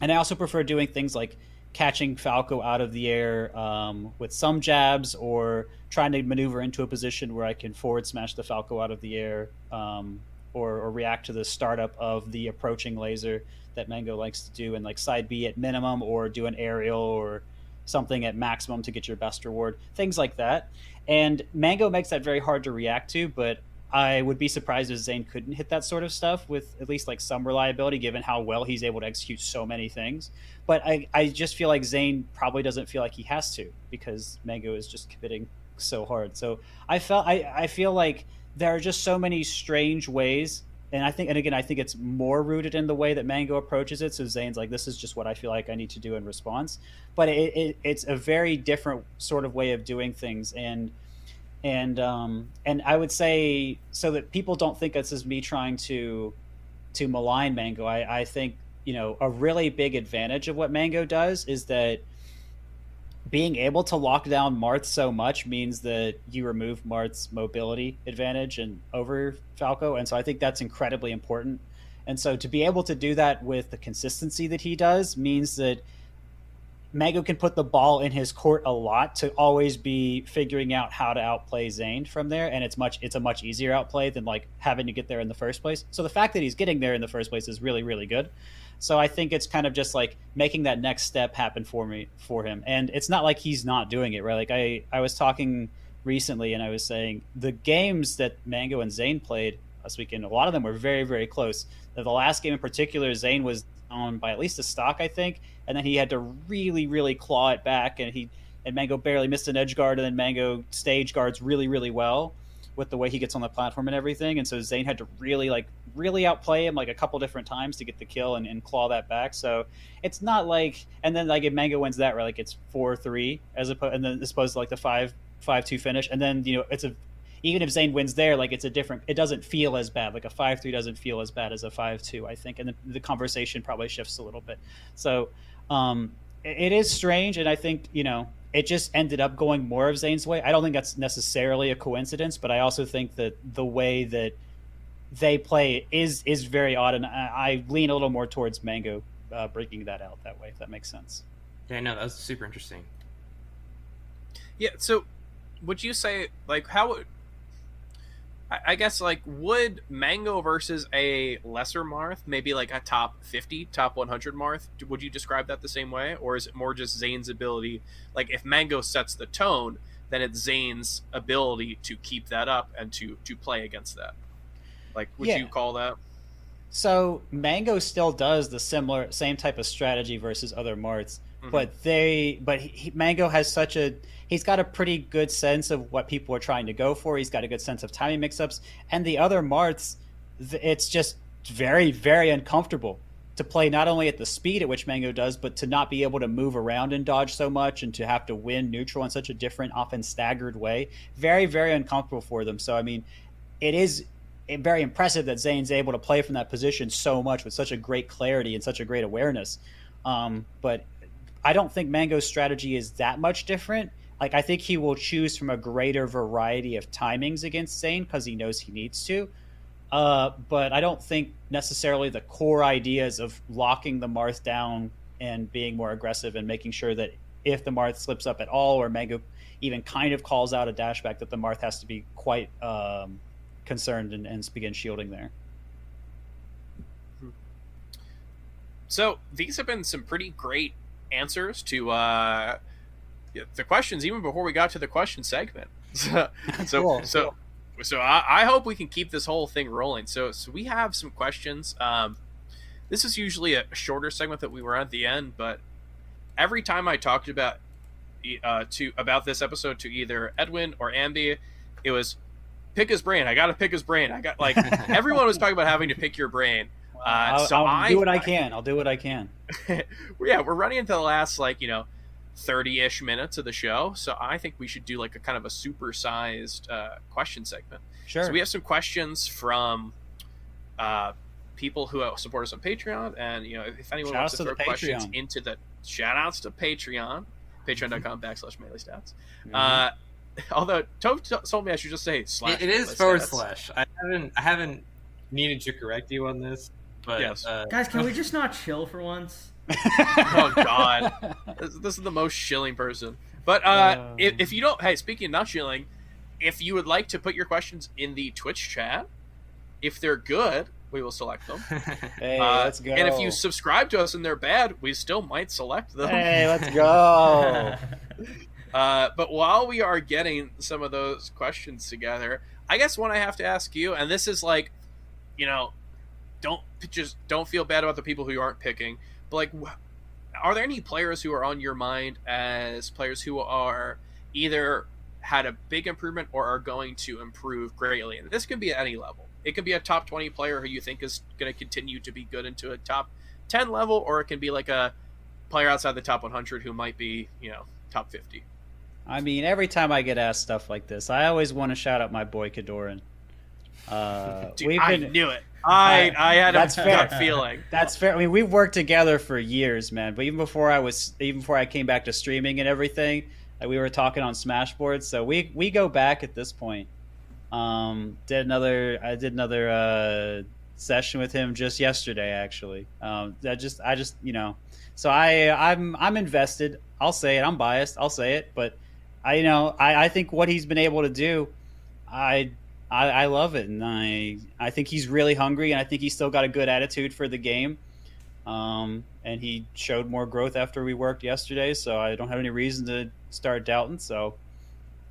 and I also prefer doing things like catching Falco out of the air um, with some jabs or trying to maneuver into a position where I can forward smash the Falco out of the air um, or, or, react to the startup of the approaching laser that Mango likes to do and like side B at minimum or do an aerial or something at maximum to get your best reward, things like that. And Mango makes that very hard to react to, but I would be surprised if Zain couldn't hit that sort of stuff with at least like some reliability, given how well he's able to execute so many things. But I, I just feel like Zain probably doesn't feel like he has to because Mango is just committing so hard. So I felt I, I feel like there are just so many strange ways. And I think, and again, I think it's more rooted in the way that Mango approaches it. So Zain's like, this is just what I feel like I need to do in response. But it, it, it's a very different sort of way of doing things. And and um, and I would say so that people don't think this is me trying to to malign Mango. I, I think you know a really big advantage of what Mango does is that being able to lock down Marth so much means that you remove Marth's mobility advantage and over Falco, and so I think that's incredibly important. And so to be able to do that with the consistency that he does means that Mango can put the ball in his court a lot to always be figuring out how to outplay Zain from there, and it's much it's a much easier outplay than like having to get there in the first place. So the fact that he's getting there in the first place is really really good. So I think it's kind of just like making that next step happen for me for him, and it's not like he's not doing it right. Like I I was talking recently and I was saying the games that Mango and Zain played last weekend, a lot of them were very very close. The last game in particular, Zain was on by at least a stock, I think, and then he had to really, really claw it back, and he and Mango barely missed an edge guard, and then Mango stage guards really, really well with the way he gets on the platform and everything, and so Zain had to really like really outplay him like a couple different times to get the kill and, and claw that back. So it's not like, and then like if Mango wins that, right, like it's four three as opposed, and then as opposed to like the five five two finish, and then you know it's a even if Zain wins there, like it's a different. It doesn't feel as bad. Like a five three doesn't feel as bad as a five two. I think, and the, the conversation probably shifts a little bit. So um, it is strange, and I think you know it just ended up going more of Zain's way. I don't think that's necessarily a coincidence, but I also think that the way that they play is is very odd, and I, I lean a little more towards Mango uh, breaking that out that way. If that makes sense. Yeah, no, that was super interesting. Yeah, so would you say like how would I guess like would Mango versus a lesser Marth, maybe like a top fifty, top one hundred Marth, would you describe that the same way, or is it more just Zain's ability? Like if Mango sets the tone, then it's Zain's ability to keep that up and to to play against that. Like, would yeah. you call that? So Mango still does the similar same type of strategy versus other Marths, mm-hmm. but they but he, Mango has such a he's got a pretty good sense of what people are trying to go for. He's got a good sense of timing mix-ups, and the other Marths, it's just very very uncomfortable to play not only at the speed at which Mango does, but to not be able to move around and dodge so much and to have to win neutral in such a different, often staggered way. Very, very uncomfortable for them. So, I mean, it is very impressive that Zain's able to play from that position so much with such a great clarity and such a great awareness. Um, but I don't think Mango's strategy is that much different. Like, I think he will choose from a greater variety of timings against Zain because he knows he needs to. Uh, but I don't think necessarily the core ideas of locking the Marth down and being more aggressive and making sure that if the Marth slips up at all or Mango even kind of calls out a dashback, that the Marth has to be quite um, concerned and, and begin shielding there. So these have been some pretty great answers to uh, the questions, even before we got to the question segment. so, so, Cool, so cool. so I, I hope we can keep this whole thing rolling. So, so we have some questions. Um, this is usually a shorter segment that we were at the end, but every time I talked about uh, to about this episode to either Edwin or Andy, it was pick his brain. I got to pick his brain. I got like everyone was talking about having to pick your brain. Uh, I'll, so I'll I do what I can. I'll do what I can. yeah, we're running into the last like you know. 30-ish minutes of the show so i think we should do like a kind of a supersized uh, question segment Sure. so we have some questions from uh, people who support us on Patreon, and you know if anyone Shout wants to to throw the questions Patreon. into the shout outs to Patreon, patreon.com backslash melee stats. Mhm. Uh, although Tove told me I should just say slash. It- it is forward stats. slash. I haven't I haven't needed to correct you on this, but Yes. uh, Guys, can we just not chill for once? Oh God, this, this is the most shilling person. But uh, if, if you don't, hey, speaking of not shilling, if you would like to put your questions in the Twitch chat, if they're good, we will select them. hey, Uh, let's go. And if you subscribe to us and they're bad, we still might select them. hey, let's go. Uh, but while we are getting some of those questions together, I guess one I have to ask you, and this is like, you know, don't just don't feel bad about the people who you aren't picking, but like, are there any players who are on your mind as players who are either had a big improvement or are going to improve greatly? And this can be at any level. It can be a top twenty player who you think is going to continue to be good into a top ten level, or it can be like a player outside the top 100 who might be, you know, top 50. I mean, every time I get asked stuff like this, I always want to shout out my boy Kadoran. Uh, Dude, we've I been, knew it. I I had a fair. gut feeling. That's fair. I mean, we've worked together for years, man. But even before I was, even before I came back to streaming and everything, like we were talking on Smashboard. So we we go back at this point. Um, did another, I did another uh, session with him just yesterday, actually. Um, that just, I just, you know, so I I'm I'm invested. I'll say it. I'm biased. I'll say it. But I, you know, I I think what he's been able to do, I I, I love it, and I I think he's really hungry, and I think he's still got a good attitude for the game. Um, and he showed more growth after we worked yesterday, so I don't have any reason to start doubting. So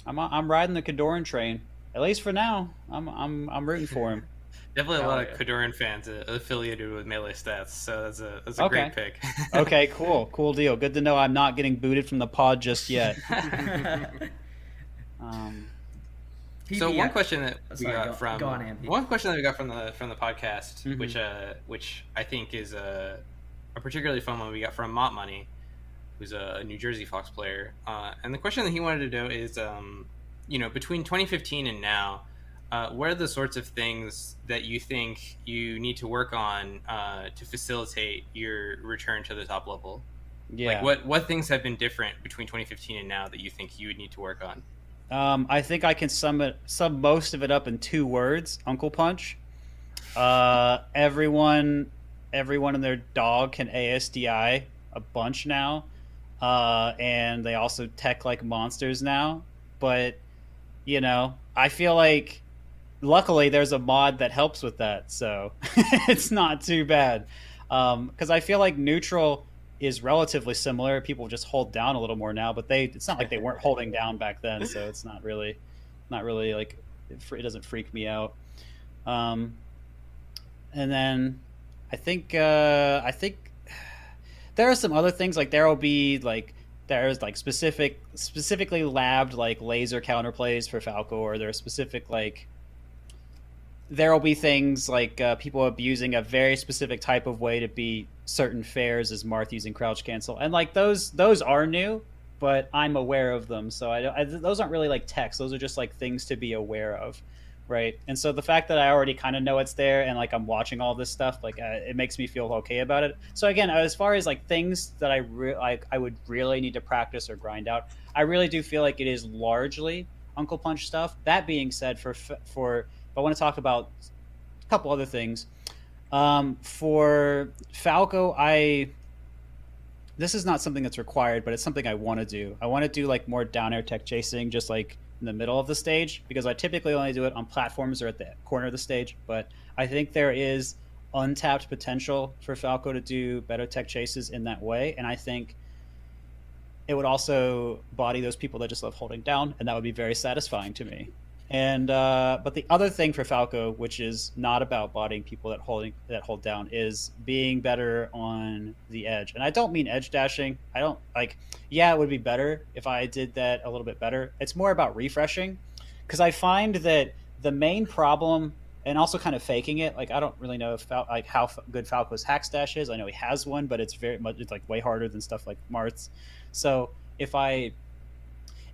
I'm I'm riding the Kadoran train, at least for now. I'm I'm I'm rooting for him. Definitely a Hell lot yeah. of Kadoran fans uh, affiliated with Melee Stats, so that's a that's a Okay. great pick. Okay, cool, cool deal. Good to know I'm not getting booted from the pod just yet. Um, So one question that we Sorry, got go- from go on, one question that we got from the from the podcast, Mhm. which uh which I think is a a particularly fun one we got from Mott Money, who's a New Jersey Fox player, uh, and the question that he wanted to know is, um, you know, between 2015 and now, uh, what are the sorts of things that you think you need to work on uh, to facilitate your return to the top level? yeah. Like what what things have been different between 2015 and now that you think you would need to work on? Um, I think I can sum it, sum most of it up in two words: Uncle Punch. Uh, everyone, everyone and their dog can ASDI a bunch now, uh, and they also tech like monsters now. But you know, I feel like luckily there's a mod that helps with that, so it's not too bad. Because I feel like neutral is relatively similar. People just hold down a little more now, but they it's not like they weren't holding down back then, so it's not really not really like it, it doesn't freak me out. Um, and then I think uh, I think there are some other things like there will be like there's like specific specifically labbed like laser counterplays for Falco, or there are specific like there will be things like uh, people abusing a very specific type of way to beat certain fairs as Marth using crouch cancel, and like those those are new, but I'm aware of them, so I, I those aren't really like text; those are just like things to be aware of, right? And so the fact that I already kind of know it's there and like I'm watching all this stuff, like uh, it makes me feel okay about it. So again, as far as like things that I re- I would really need to practice or grind out, I really do feel like it is largely Uncle Punch stuff. That being said, for for I want to talk about a couple other things. Um, for Falco, I this is not something that's required, but it's something I want to do. I want to do like more down air tech chasing, just like in the middle of the stage, because I typically only do it on platforms or at the corner of the stage. But I think there is untapped potential for Falco to do better tech chases in that way, and I think it would also body those people that just love holding down, and that would be very satisfying to me. And uh, but the other thing for Falco, which is not about bodying people that holding that hold down, is being better on the edge. And I don't mean edge dashing. I don't like. Yeah, it would be better if I did that a little bit better. It's more about refreshing, because I find that the main problem, and also kind of faking it. Like I don't really know if Fal- like how good Falco's hack stash is. I know he has one, but it's very much it's like way harder than stuff like Marth's. So if I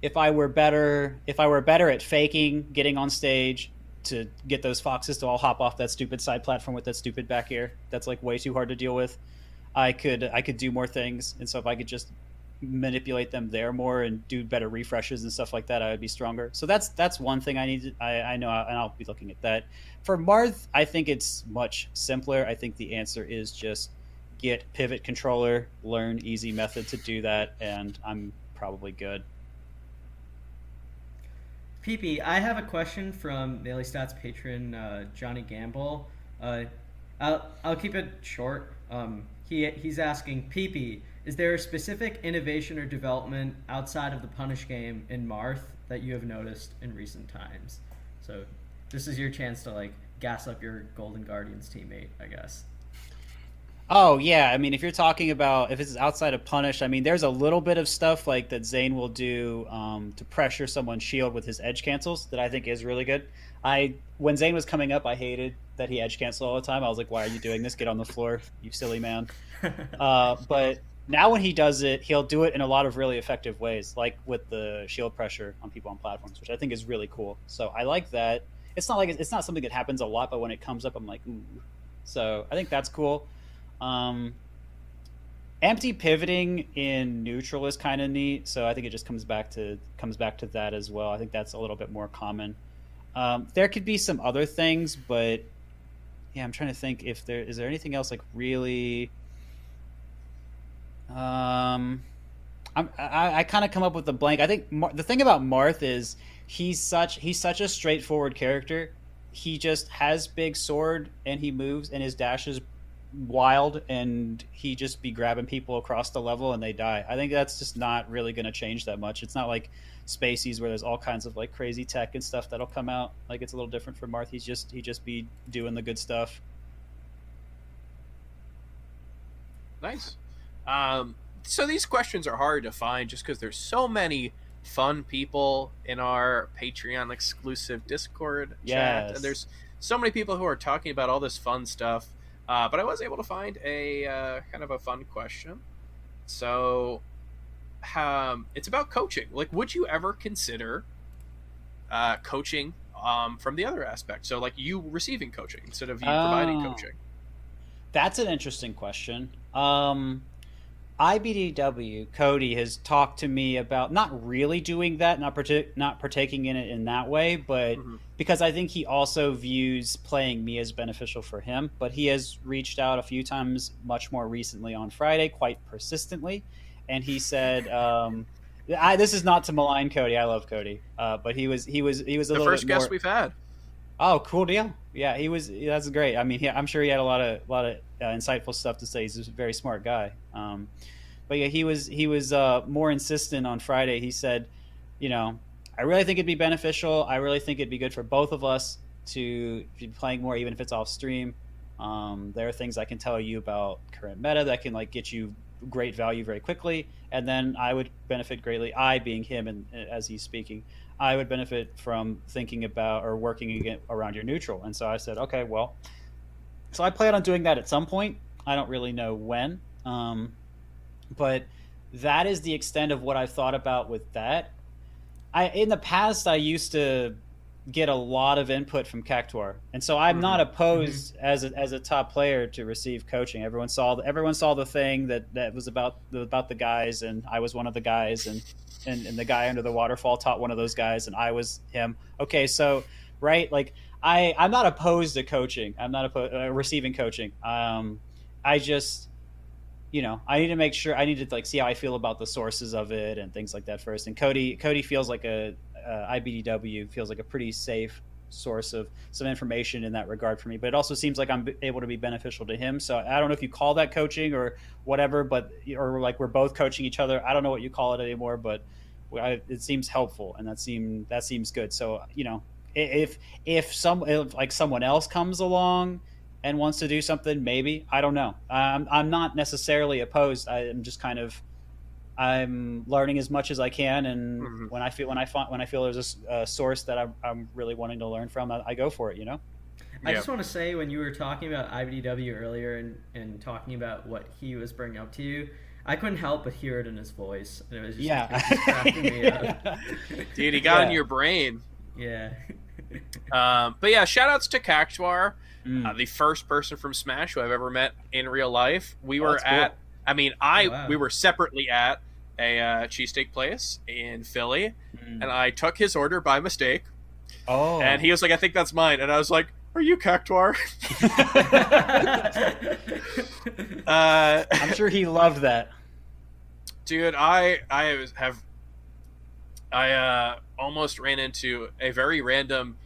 if I were better if I were better at faking, getting on stage to get those foxes to all hop off that stupid side platform with that stupid back air, that's like way too hard to deal with. I could I could do more things, and so if I could just manipulate them there more and do better refreshes and stuff like that, I would be stronger. So that's that's one thing I need. To, I, I know, and I'll be looking at that. For Marth, I think it's much simpler. I think the answer is just get pivot controller, learn easy method to do that, and I'm probably good. PP, I have a question from Melee Stats patron uh, Johnny Gamble. Uh, I'll, I'll keep it short. Um, he, he's asking PP, is there a specific innovation or development outside of the punish game in Marth that you have noticed in recent times? So this is your chance to like gas up your Golden Guardians teammate, I guess. Oh yeah, I mean, if you're talking about if it's outside of punish, I mean, there's a little bit of stuff like that Zain will do um, to pressure someone's shield with his edge cancels that I think is really good. I when Zain was coming up, I hated that he edge canceled all the time. I was like, why are you doing this? Get on the floor, you silly man. uh, but now when he does it, he'll do it in a lot of really effective ways, like with the shield pressure on people on platforms, which I think is really cool. So I like that. It's not like it's not something that happens a lot, but when it comes up, I'm like, ooh. So I think that's cool. Um, empty pivoting in neutral is kind of neat, so I think it just comes back to comes back to that as well. I think that's a little bit more common. Um, there could be some other things, but yeah, I'm trying to think if there is there anything else like really. Um, I'm, I, I kind of come up with a blank. I think Mar- the thing about Marth is he's such he's such a straightforward character. He just has big sword and he moves and his dash is wild and he just be grabbing people across the level and they die. I think that's just not really going to change that much. It's not like Spacies where there's all kinds of like crazy tech and stuff that'll come out. Like it's a little different for Marth. He's just he just be doing the good stuff. Nice. Um, so these questions are hard to find just because there's so many fun people in our Patreon exclusive Discord chat. And there's so many people who are talking about all this fun stuff. Uh, but I was able to find a uh, kind of a fun question. So, um, it's about coaching. Like, would you ever consider uh, coaching um, from the other aspect? So, like you receiving coaching instead of you providing Oh. coaching. That's an interesting question. Um, IBDW Cody has talked to me about not really doing that, not partic- not partaking in it in that way, but Mhm. Because I think he also views playing me as beneficial for him. But he has reached out a few times, much more recently on Friday, quite persistently, and he said, um, I, "This is not to malign Cody. I love Cody, uh, but he was he was he was a The little first bit more, guest we've had. Oh, cool deal. Yeah, he was. That's great. I mean, he, I'm sure he had a lot of lot of uh, insightful stuff to say. He's a very smart guy. Um, but yeah, he was he was uh, more insistent on Friday. He said, you know, I really think it'd be beneficial. I really think it'd be good for both of us to be playing more, even if it's off stream. Um, there are things I can tell you about current meta that can like get you great value very quickly, and then I would benefit greatly. I being him, and as he's speaking, I would benefit from thinking about or working around your neutral. And so I said, okay, well, so I plan on doing that at some point. I don't really know when, um, but that is the extent of what I've thought about with that. I in the past I used to get a lot of input from Cactuar, and so I'm mm-hmm. not opposed mm-hmm. as a, as a top player to receive coaching. Everyone saw everyone saw the thing that, that was about the, about the guys, and I was one of the guys, and, and and the guy under the waterfall taught one of those guys, and I was him. Okay, so right, like I I'm not opposed to coaching. I'm not opposed uh, receiving coaching. Um, I just you know, I need to make sure I need to like see how I feel about the sources of it and things like that first. And Cody, Cody feels like a, uh, a IBDW feels like a pretty safe source of some information in that regard for me. But it also seems like I'm able to be beneficial to him. So I don't know if you call that coaching or whatever, but or like we're both coaching each other. I don't know what you call it anymore, but I, it seems helpful and that seem that seems good. So you know, if if some if like someone else comes along and wants to do something, maybe I don't know. I'm I'm not necessarily opposed. I'm just kind of I'm learning as much as I can, and mm-hmm. when I feel when I find when I feel there's a, a source that I'm, I'm, really wanting to learn from, I, I go for it. You know. I just want to say when you were talking about IBDW earlier and, and talking about what he was bringing up to you, I couldn't help but hear it in his voice, and it was just, yeah, dude, he got yeah. in your brain. Yeah. um, but yeah, shout outs to Cactuar. Mm. Uh, the first person from Smash who I've ever met in real life. We oh, were at, cool. I mean, I oh, wow. we were separately at a uh, cheesesteak place in Philly, mm. and I took his order by mistake. Oh, and he was like, "I think that's mine," and I was like, "Are you Cactuar?" uh, I'm sure he loved that, dude. I I have I uh, almost ran into a very random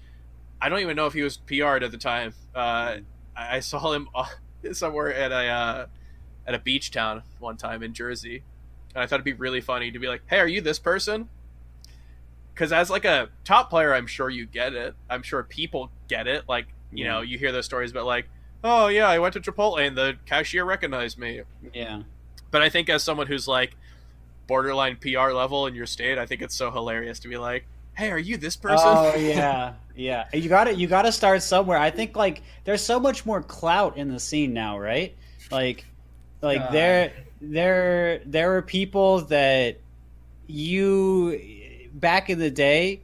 I don't even know if he was PR'd at the time. Uh, I, saw him somewhere at a uh, at a beach town one time in Jersey, and I thought it'd be really funny to be like, "Hey, are you this person?" Because as like a top player, I'm sure you get it. I'm sure people get it. Like you yeah. know, you hear those stories but like, "Oh yeah, I went to Chipotle and the cashier recognized me." Yeah. But I think as someone who's like borderline PR level in your state, I think it's so hilarious to be like, hey, are you this person? Oh yeah, yeah. You got to you got to start somewhere. I think like there's so much more clout in the scene now, right? Like, like God. there there there are people that you back in the day,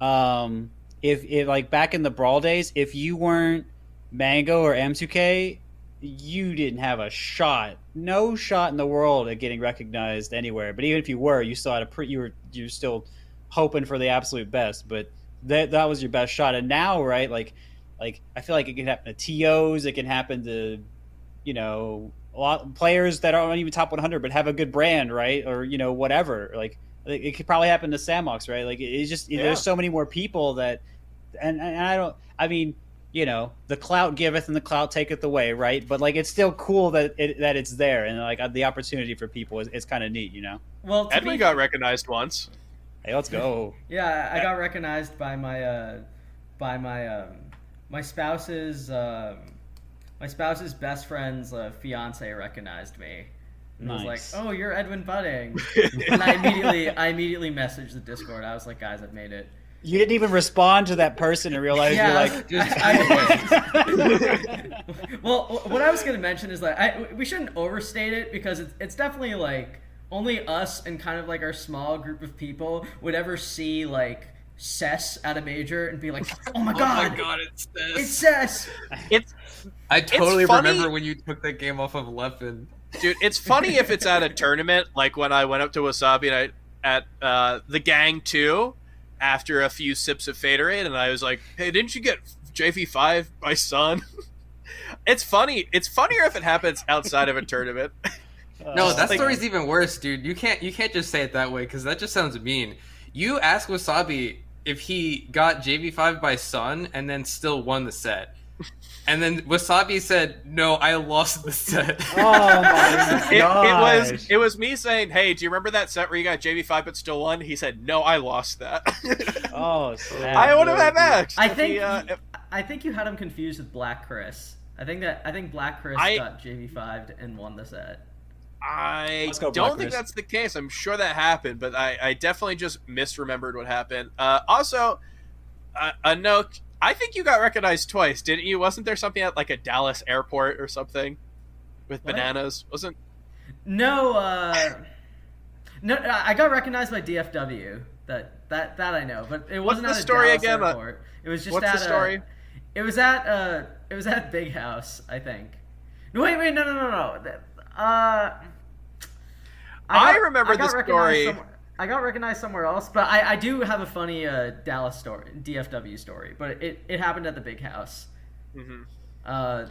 um, if if like back in the brawl days, if you weren't Mango or M2K, you didn't have a shot, no shot in the world at getting recognized anywhere. But even if you were, you still had a pretty, you were you still hoping for the absolute best, but that that was your best shot. And now, right, like like I feel like it can happen to TOs, it can happen to you know a lot of players that aren't even top 100 but have a good brand, right, or you know whatever. Like it could probably happen to Samox, right? Like it's just yeah. there's so many more people that, and and I don't. I mean, you know, the clout giveth and the clout taketh away, right? But like, it's still cool that it, that it's there, and like the opportunity for people is, is kind of neat, you know. Well, Edwin be... got recognized once. Hey, let's go. yeah, I got recognized by my uh, by my um, my spouse's um, my spouse's best friend's uh, fiance recognized me. And nice. was like, "Oh, you're Edwin Budding," and I immediately I immediately messaged the Discord. I was like, "Guys, I've made it." You didn't even respond to that person in real life. Yeah, You're like, just I, well, what I was going to mention is like, I, we shouldn't overstate it because it's, it's definitely like only us and kind of like our small group of people would ever see like Cess at a major and be like, "Oh my god, oh my god, it's Cess! It's Cess!" It's. I totally it's remember when you took that game off of Leffen. Dude, it's funny if it's at a tournament, like when I went up to Wasabi and I, at uh, the Gang Two after a few sips of Faderade, and I was like, "Hey, didn't you get JV5 by Sun?" it's funny. It's funnier if it happens outside of a tournament. No, that like, story's even worse, dude. You can't you can't just say it that way because that just sounds mean. You ask Wasabi if he got JV5 by Sun and then still won the set. And then Wasabi said, "No, I lost the set." Oh my it, it, was it was me saying, "Hey, do you remember that set where you got JV5 but still won?" He said, "No, I lost that." oh, sad, I would have had max. I think he, uh, if, I think you had him confused with Black Chris. I think that I think Black Chris I, got JV5 and won the set. I Let's go, don't Black think Chris. that's the case. I'm sure that happened, but I, I definitely just misremembered what happened. Uh, also, uh, a note. I think you got recognized twice, didn't you? Wasn't there something at like a Dallas airport or something with What? bananas? Wasn't No, uh, no, I got recognized by DFW. That that that I know, but it wasn't the at a story Dallas again? Uh, Airport. It was just what's at the story? A, it was at uh, it was at Big House, I think. No, wait, wait, no, no, no, no. Uh, I remember got the story. I got recognized somewhere else, but I, I do have a funny uh, Dallas story, DFW story, but it, it happened at the Big House. hmm Uh,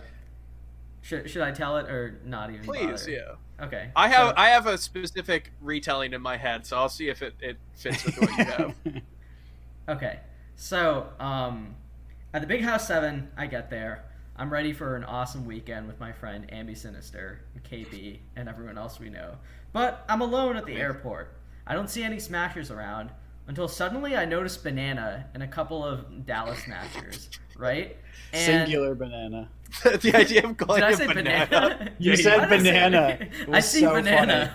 should, should I tell it or not even? please? bother? Yeah, Okay. I have so- I have a specific retelling in my head, so I'll see if it, it fits with what you have. Okay, so um, at the Big House Seven, I get there. I'm ready for an awesome weekend with my friend Ambisinister, and KB, and everyone else we know. But I'm alone at the airport. I don't see any Smashers around until suddenly I notice Banana and a couple of Dallas Smashers, right? And Singular banana. the idea of calling Did I say banana. banana? You Yeah, said Why did I banana. I see so banana.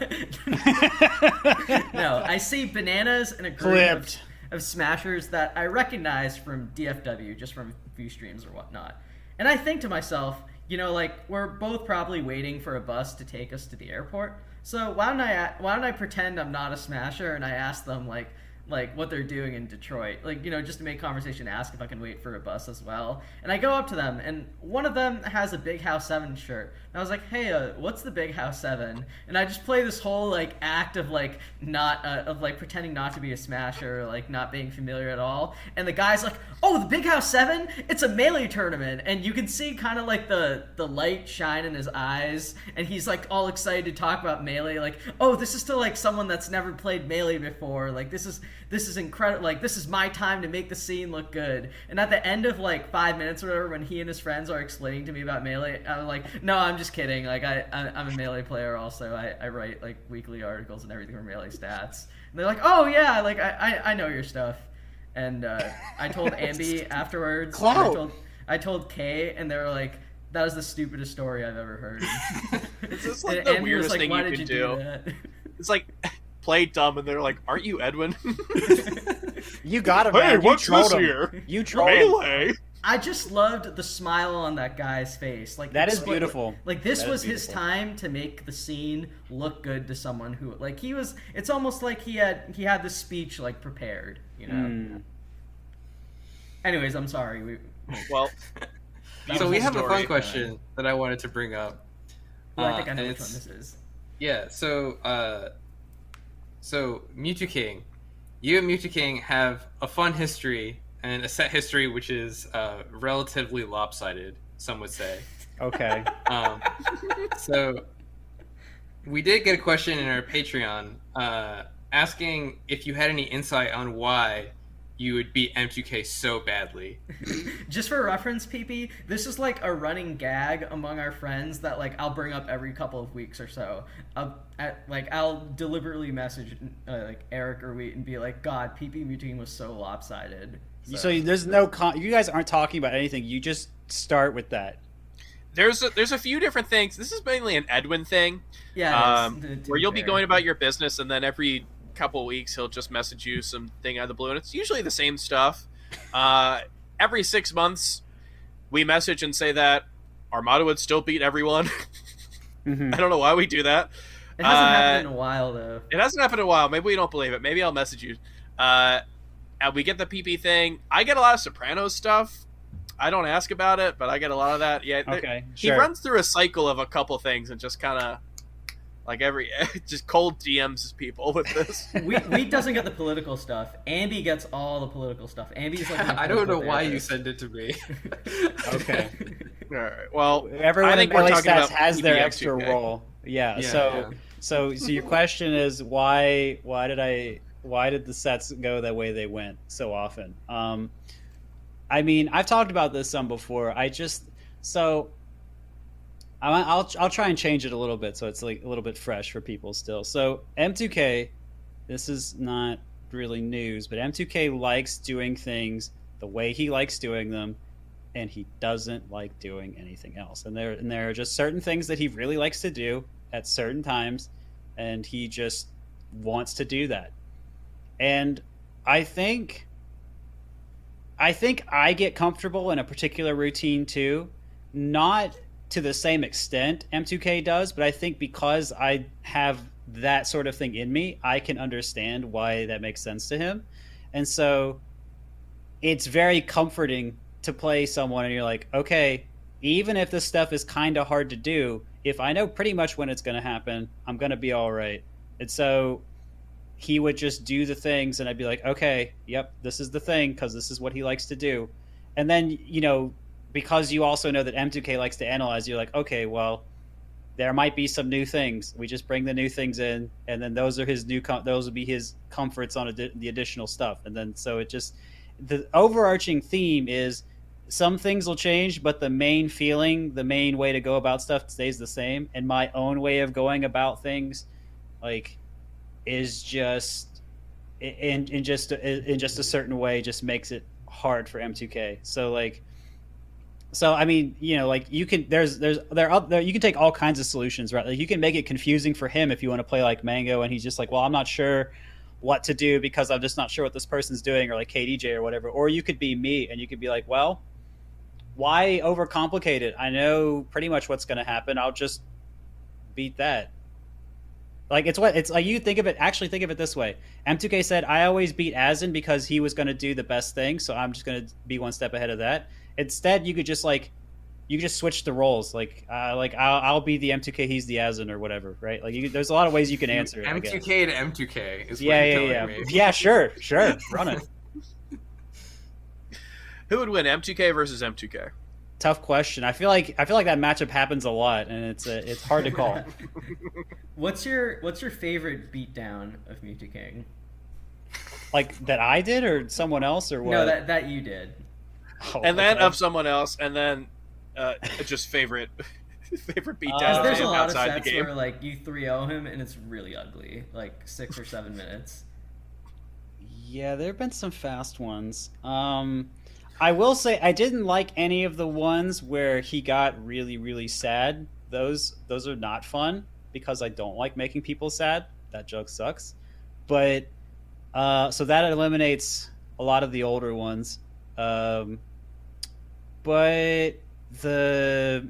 no, I see bananas and a group of, Clipped. of smashers that I recognize from DFW, just from a few streams or whatnot. And I think to myself, you know, like we're both probably waiting for a bus to take us to the airport. So why don't I why don't I pretend I'm not a smasher and I ask them like like what they're doing in Detroit, like you know, just to make conversation, ask if I can wait for a bus as well. And I go up to them, and one of them has a Big House Seven shirt. And I was like, "Hey, uh, what's the Big House 7? And I just play this whole like act of like not uh, of like pretending not to be a smasher, or, like not being familiar at all. And the guy's like, "Oh, the Big House 7? It's a melee tournament." And you can see kind of like the the light shine in his eyes, and he's like all excited to talk about melee. Like, "Oh, this is to like someone that's never played melee before. Like this is this is incredible. Like this is my time to make the scene look good." And at the end of like five minutes or whatever, when he and his friends are explaining to me about melee, I'm like, "No, I'm just kidding. Like I, I I'm a melee player also. I, I write like weekly articles and everything for melee stats." And they're like, "Oh yeah, like I I, I know your stuff." And uh, I told Ambi afterwards. and I told I told Kay, and they were like, "That was the stupidest story I've ever heard." It's just like And the Ambi was weirdest like, thing "Why you did can you do. do that?" It's like play dumb, and they're like, "Aren't you Edwin?" You got him, Hey, man. what's you this him. here? You trolled him. Melee. I just loved the smile on that guy's face. Like That is like- beautiful. Like this That is was his time to make the scene look good to someone who like he was. It's almost like he had he had the speech like prepared. You know. Mm. Anyways, I'm sorry. We, Well, so we beautiful have a fun question that I wanted to bring up. well, I Uh, think I know and which one this is. Yeah, so uh, so Mew2King, you and Mew2King have a fun history and a set history which is uh, relatively lopsided. Some would say. Okay. Um, so we did get a question in our Patreon uh, asking if you had any insight on why you would beat M2K so badly. Just for reference, PP, this is like a running gag among our friends that like I'll bring up every couple of weeks or so. I'll, at, like I'll deliberately message uh, like Eric or Wheat and be like, "God, PP Mewtwo was so lopsided." So there's no con- you guys aren't talking about anything. You just start with that. there's a, there's a few different things. This is mainly an Edwin thing, yeah, um, to- to where you'll be going about your business, and then every couple weeks he'll just message you something out of the blue, and it's usually the same stuff. Uh, every six months, we message and say that Armada would still beat everyone. Mhm. I don't know why we do that. It hasn't uh, happened in a while though. It hasn't happened in a while. Maybe we don't believe it. Maybe I'll message you. Uh, and we get the PP thing. I get a lot of Sopranos stuff. I don't ask about it, but I get a lot of that. Yeah, th- Okay. he runs through a cycle of a couple things and just kind of like every just cold DMs people with this. We Wheat doesn't get the political stuff. Ambi gets all the political stuff. Ambi's like I don't know why you send it to me. Okay. All right. Well, Everyone I think in we're LA about has their PBM2K. extra role. Yeah. Yeah, so yeah. so so your question is why why did I why did the sets go the way they went so often? Um, I mean, I've talked about this some before. I just so I- I'll I'll try and change it a little bit so it's like a little bit fresh for people still. So M2K, this is not really news, but M2K likes doing things the way he likes doing them, and he doesn't like doing anything else. And there and there are just certain things that he really likes to do, at certain times, and he just wants to do that. And I think I think I get comfortable in a particular routine too, not to the same extent M2K does, but I think because I have that sort of thing in me, I can understand why that makes sense to him. And so it's very comforting to play someone and you're like, okay, even if this stuff is kind of hard to do, if I know pretty much when it's going to happen, I'm going to be all right. And so he would just do the things and I'd be like, okay, yep, this is the thing because this is what he likes to do. And then, you know, because you also know that M2K likes to analyze, you're like, okay, well, there might be some new things. We just bring the new things in, and then those are his new. Com- those would be his comforts on the additional stuff, and then so it just the overarching theme is some things will change, but the main feeling, the main way to go about stuff stays the same. And my own way of going about things, like, is just in in just in just a certain way, just makes it hard for M2K. So like so I mean, you know, like you can there's there's there are there you can take all kinds of solutions, right? Like you can make it confusing for him if you want to play like Mango and he's just like, well, I'm not sure what to do because I'm just not sure what this person's doing or like KDJ or whatever. Or you could be me and you could be like, well, why overcomplicate it? I know pretty much what's going to happen. I'll just beat that. Like it's what it's like. You think of it. Actually, think of it this way. M2K said, "I always beat Asin because he was going to do the best thing, so I'm just going to be one step ahead of that." Instead, you could just like you could just switch the roles. Like uh, like I'll, I'll be the M2K, he's the Asin or whatever, right? Like you, there's a lot of ways you can answer it. M2K to M2K is yeah, what yeah, you're yeah, telling me. yeah. Sure, sure. Run it. Who would win, M2K versus M2K? Tough question. I feel like I feel like that matchup happens a lot, and it's uh, it's hard to call. What's your What's your favorite beatdown of Mew2King? like that I did or someone else or what? No, that that you did. Oh, and then okay. of someone else, and then uh, just favorite favorite Uh, beatdown Because of there's a lot of outside the sets game. where like you 3-0 him and it's really ugly, like six or seven minutes. Yeah, there have been some fast ones. Um, I will say I didn't like any of the ones where he got really, really sad. Those those are not fun because I don't like making people sad. That joke sucks. But uh, so that eliminates a lot of the older ones. Um, but the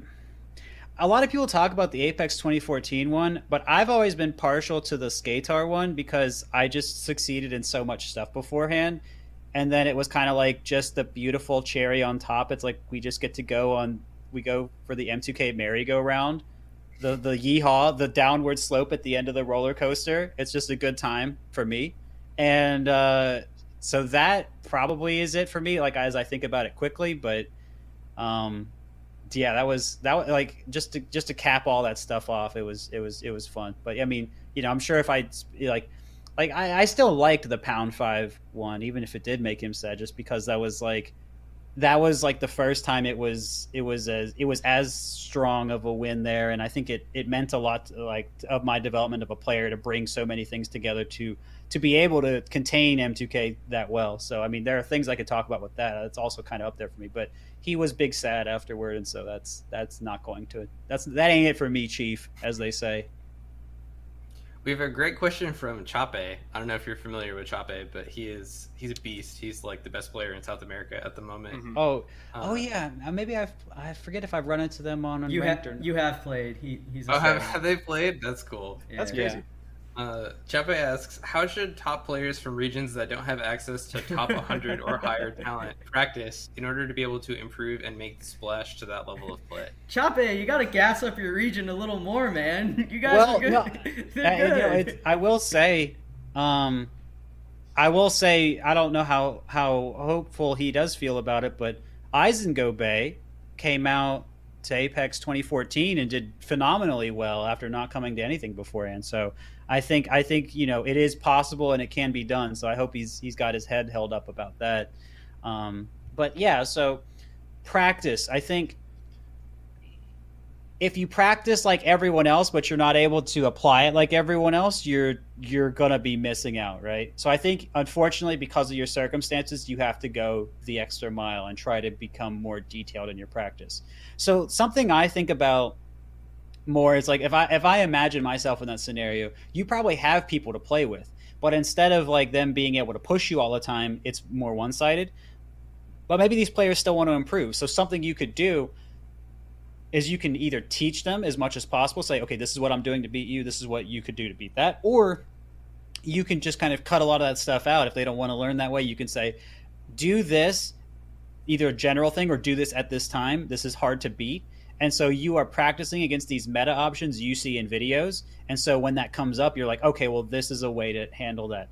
a lot of people talk about the Apex 2014 one, but I've always been partial to the SKTAR one because I just succeeded in so much stuff beforehand. And then it was kind of like just the beautiful cherry on top. It's like we just get to go on, we go for the M2K merry-go-round. The, the yeehaw, the downward slope at the end of the roller coaster. It's just a good time for me. And uh, so that probably is it for me, like as I think about it quickly. But um, yeah, that was that was like just to just to cap all that stuff off. It was it was it was fun. But I mean, you know, I'm sure if I like like I, I still liked the pound five one, even if it did make him sad, just because that was like that was like the first time it was it was as it was as strong of a win there, and I think it it meant a lot to, like of my development of a player to bring so many things together to to be able to contain M2K that well. So I mean, there are things I could talk about with that. It's also kind of up there for me, but he was big sad afterward, and so that's that's not going to that's that ain't it for me, Chief, as they say. We have a great question from Chape. I don't know if you're familiar with Chape, but he is he's a beast. He's like the best player in South America at the moment. Mhm. Oh, Uh, oh yeah. Uh, Maybe I I forget if I've run into them on You have or you have played. He he's. a Oh, have, have they played? That's cool. Yeah. That's Yeah. Crazy. Uh, Chape asks, how should top players from regions that don't have access to top 100 or higher talent practice in order to be able to improve and make the splash to that level of play? Chape, you got to gas up your region a little more, man. You guys Well, are good. no, They're Uh, you know, I will say, um, I will say, I don't know how how hopeful he does feel about it, but Eisengo Bay came out to Apex 2014 and did phenomenally well after not coming to anything beforehand. So I think I think you know it is possible and it can be done. So I hope he's he's got his head held up about that. Um, but yeah, so practice. I think if you practice like everyone else but you're not able to apply it like everyone else you're you're gonna be missing out right so i think unfortunately because of your circumstances you have to go the extra mile and try to become more detailed in your practice so something i think about more. It's like if I if I imagine myself in that scenario, you probably have people to play with, but instead of like them being able to push you all the time, it's more one sided. But maybe these players still want to improve. So something you could do is you can either teach them as much as possible, say, okay, this is what I'm doing to beat you, this is what you could do to beat that, or you can just kind of cut a lot of that stuff out if they don't want to learn that way. You can say, do this, either a general thing or do this at this time. This is hard to beat. And so you are practicing against these meta options you see in videos. And so when that comes up, you're like, okay, well, this is a way to handle that.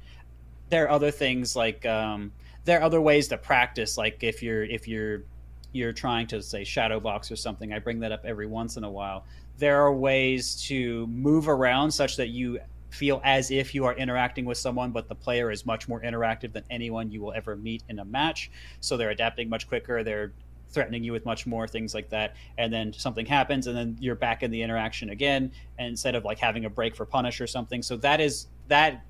There are other things like um, there are other ways to practice. Like if you're if you're you're trying to say shadow box or something, I bring that up every once in a while. There are ways to move around such that you feel as if you are interacting with someone, but the player is much more interactive than anyone you will ever meet in a match. So they're adapting much quicker. They're threatening you with much more things like that and then something happens and then you're back in the interaction again instead of like having a break for punish or something so that is that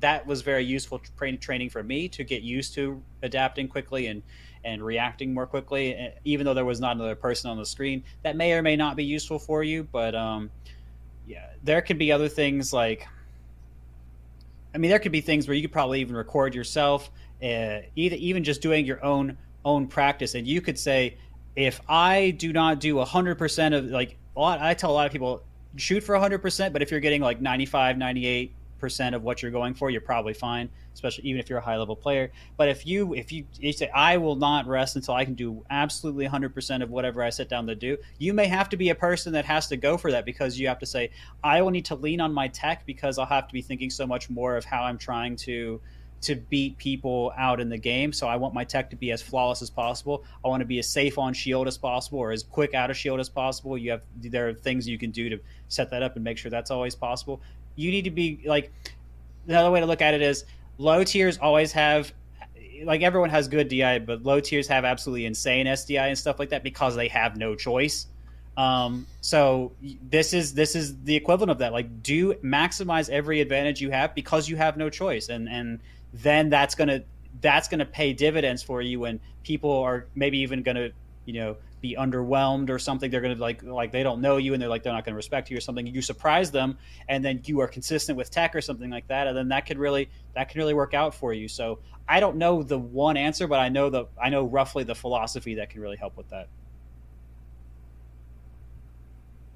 that was very useful tra- training for me to get used to adapting quickly and and reacting more quickly eh, even though there was not another person on the screen that may or may not be useful for you but um yeah there could be other things like i mean there could be things where you could probably even record yourself uh, either even just doing your own own practice. And you could say if i do not do 100% of like a lot i tell a lot of people shoot for 100% but if you're getting like 95 98 percent of what you're going for you're probably fine especially even if you're a high level player but if you if you, you say i will not rest until i can do absolutely 100% of whatever i sit down to do you may have to be a person that has to go for that because you have to say i will need to lean on my tech because i'll have to be thinking so much more of how i'm trying to to beat people out in the game. So I want my tech to be as flawless as possible. I want to be as safe on shield as possible or as quick out of shield as possible. You have there are things you can do to set that up and make sure that's always possible. You need to be like another way to look at it is low tiers always have like everyone has good DI, but low tiers have absolutely insane SDI and stuff like that because they have no choice. Um, so this is this is the equivalent of that. Like, do maximize every advantage you have because you have no choice, and and then that's gonna that's gonna pay dividends for you when people are maybe even gonna you know be underwhelmed or something they're gonna like like they don't know you and they're like they're not gonna respect you or something you surprise them and then you are consistent with tech or something like that and then that could really that can really work out for you so i don't know the one answer but i know the i know roughly the philosophy that can really help with that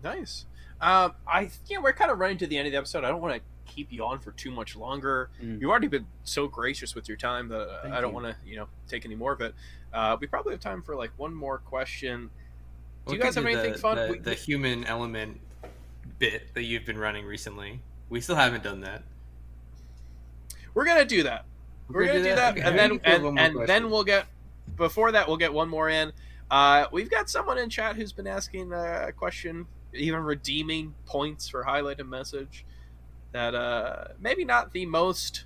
nice um, I yeah, we're kind of running to the end of the episode. I don't want to keep you on for too much longer. Mm. You've already been so gracious with your time that Thank I don't want to, you know, take any more of it. Uh, we probably have time for like one more question. Do you guys have anything the, fun? The, we, the human element bit that you've been running recently. We still haven't done that. We're gonna do that. We're, We're gonna, do that, and then and, and then we'll get. Before that, we'll get one more in. Uh, we've got someone in chat who's been asking a question, even redeeming points for highlighted message that uh maybe not the most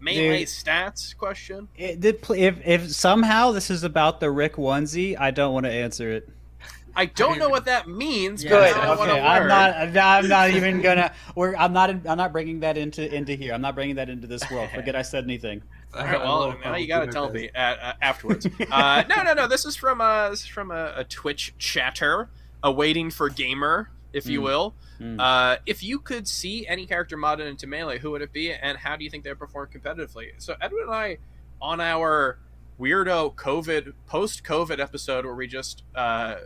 melee Dude, stats question. It did if if somehow this is about the Rick onesie, I don't want to answer it. I don't know what that means. Yeah. Good. Okay. I'm not. I'm not even gonna. We're. I'm not. I'm not bringing that into into here. I'm not bringing that into this world. Forget I said anything. All right. Well, now you got to tell me at, uh, afterwards. uh, no, no, no. This is from a. This is from a, a Twitch chatter, awaiting for gamer, if you mm. will. Mm. Uh, if you could see any character modded into Melee, who would it be, and how do you think they would perform competitively? So Edwin and I, on our weirdo COVID post COVID episode where we just uh,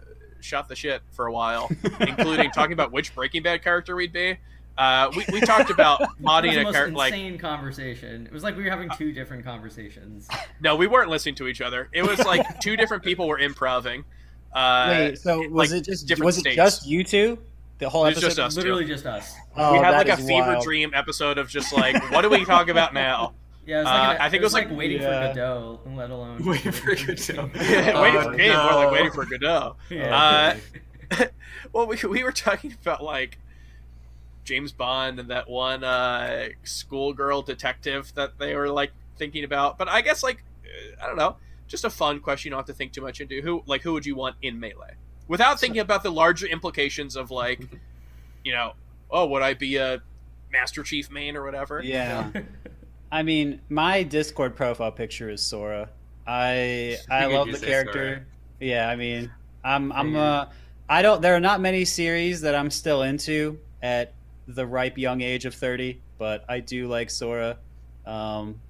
shot the shit for a while, including talking about which Breaking Bad character we'd be. Uh, we, we talked about modding a character like insane conversation. It was like we were having two different conversations. No, we weren't listening to each other. It was like two different people were improvising. Uh, Wait, so was like it just was states. it just you two? The whole episode, just us, literally just us. Oh, we had like a fever wild. dream episode of just like, what do we talk about now? Yeah, it was like uh, a, I think it was, like, like waiting yeah. for Godot, let alone waiting for Godot. yeah, waiting for game, no. more like waiting for Godot. Yeah. Uh, well, we we were talking about like James Bond and that one uh, schoolgirl detective that they were like thinking about. But I guess like I don't know, just a fun question. You don't have to think too much into who like who would you want in melee without thinking about the larger implications of like, you know, oh, would I be a Master Chief main or whatever? Yeah. I mean, my Discord profile picture is Sora. I I love the character. Sora. Yeah, I mean, I'm I'm a I don't. There are not many series that I'm still into at the ripe young age of 30, but I do like Sora. Um,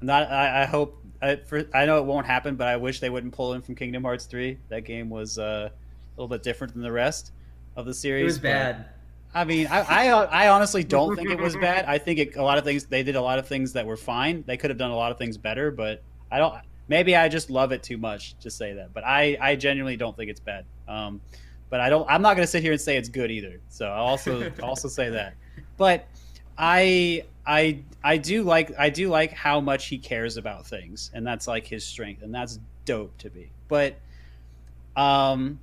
not. I, I hope. I, for, I know it won't happen, but I wish they wouldn't pull him from Kingdom Hearts 3. That game was uh, a little bit different than the rest of the series. It was bad. I mean, I, I I honestly don't think it was bad. I think it, a lot of things they did a lot of things that were fine. They could have done a lot of things better, but I don't. Maybe I just love it too much to say that. But I I genuinely don't think it's bad. Um, but I don't. I'm not going to sit here and say it's good either. So I'll also also say that. But I I I do like I do like how much he cares about things, and that's like his strength, and that's dope to be. But um,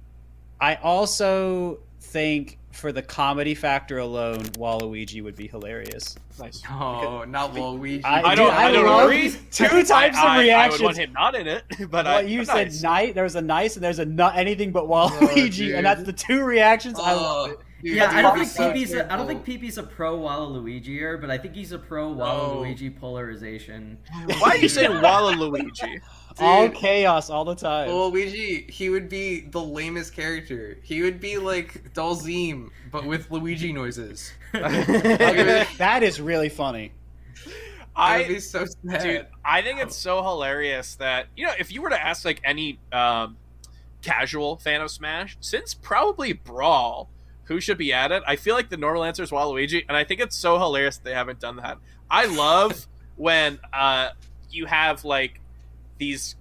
I also think for the comedy factor alone, Waluigi would be hilarious. Nice. No, not Waluigi. I- I don't. I I, don't love agree. two types I, of I- I would reactions. want him not in it, but I, Well, you said nice. night. There was a nice, and there's a not anything but Waluigi, dude. and that's the two reactions. I love Oh, it. Dude, yeah, I don't think so PP's. A, I don't think PP's a pro Waluigier, but I think he's a pro Waluigi polarization. Why are you saying Waluigi? all chaos all the time. Waluigi, he would be the lamest character. He would be like Dhalsim, but with Luigi noises. that is really funny. I I be so sad. dude, I think it's so hilarious that you know if you were to ask like any um, casual fan of Smash, since probably Brawl, who should be at it, I feel like the normal answer is Waluigi, and I think it's so hilarious they haven't done that. I love when uh, you have like these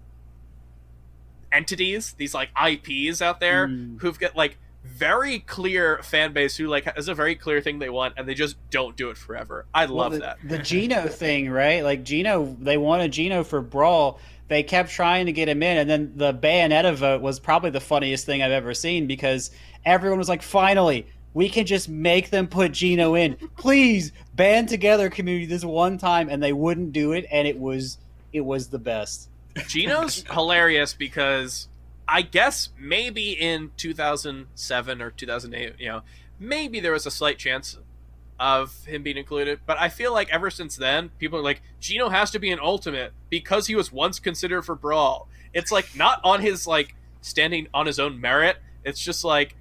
entities, these like IPs out there Mm. who've got like very clear fan base who like has a very clear thing they want and they just don't do it forever. I Well, love the, that. The Geno thing, right? Like Geno, they wanted Geno for Brawl. They kept trying to get him in, and then the Bayonetta vote was probably the funniest thing I've ever seen because everyone was like, "Finally, we can just make them put Geno in. Please band together, community, this one time." And they wouldn't do it, and it was it was the best. Geno's hilarious because I guess maybe in 2007 or 2008, you know, maybe there was a slight chance of him being included, but I feel like ever since then, people are like, Geno has to be an ultimate because he was once considered for Brawl. It's like not on his like standing on his own merit. It's just like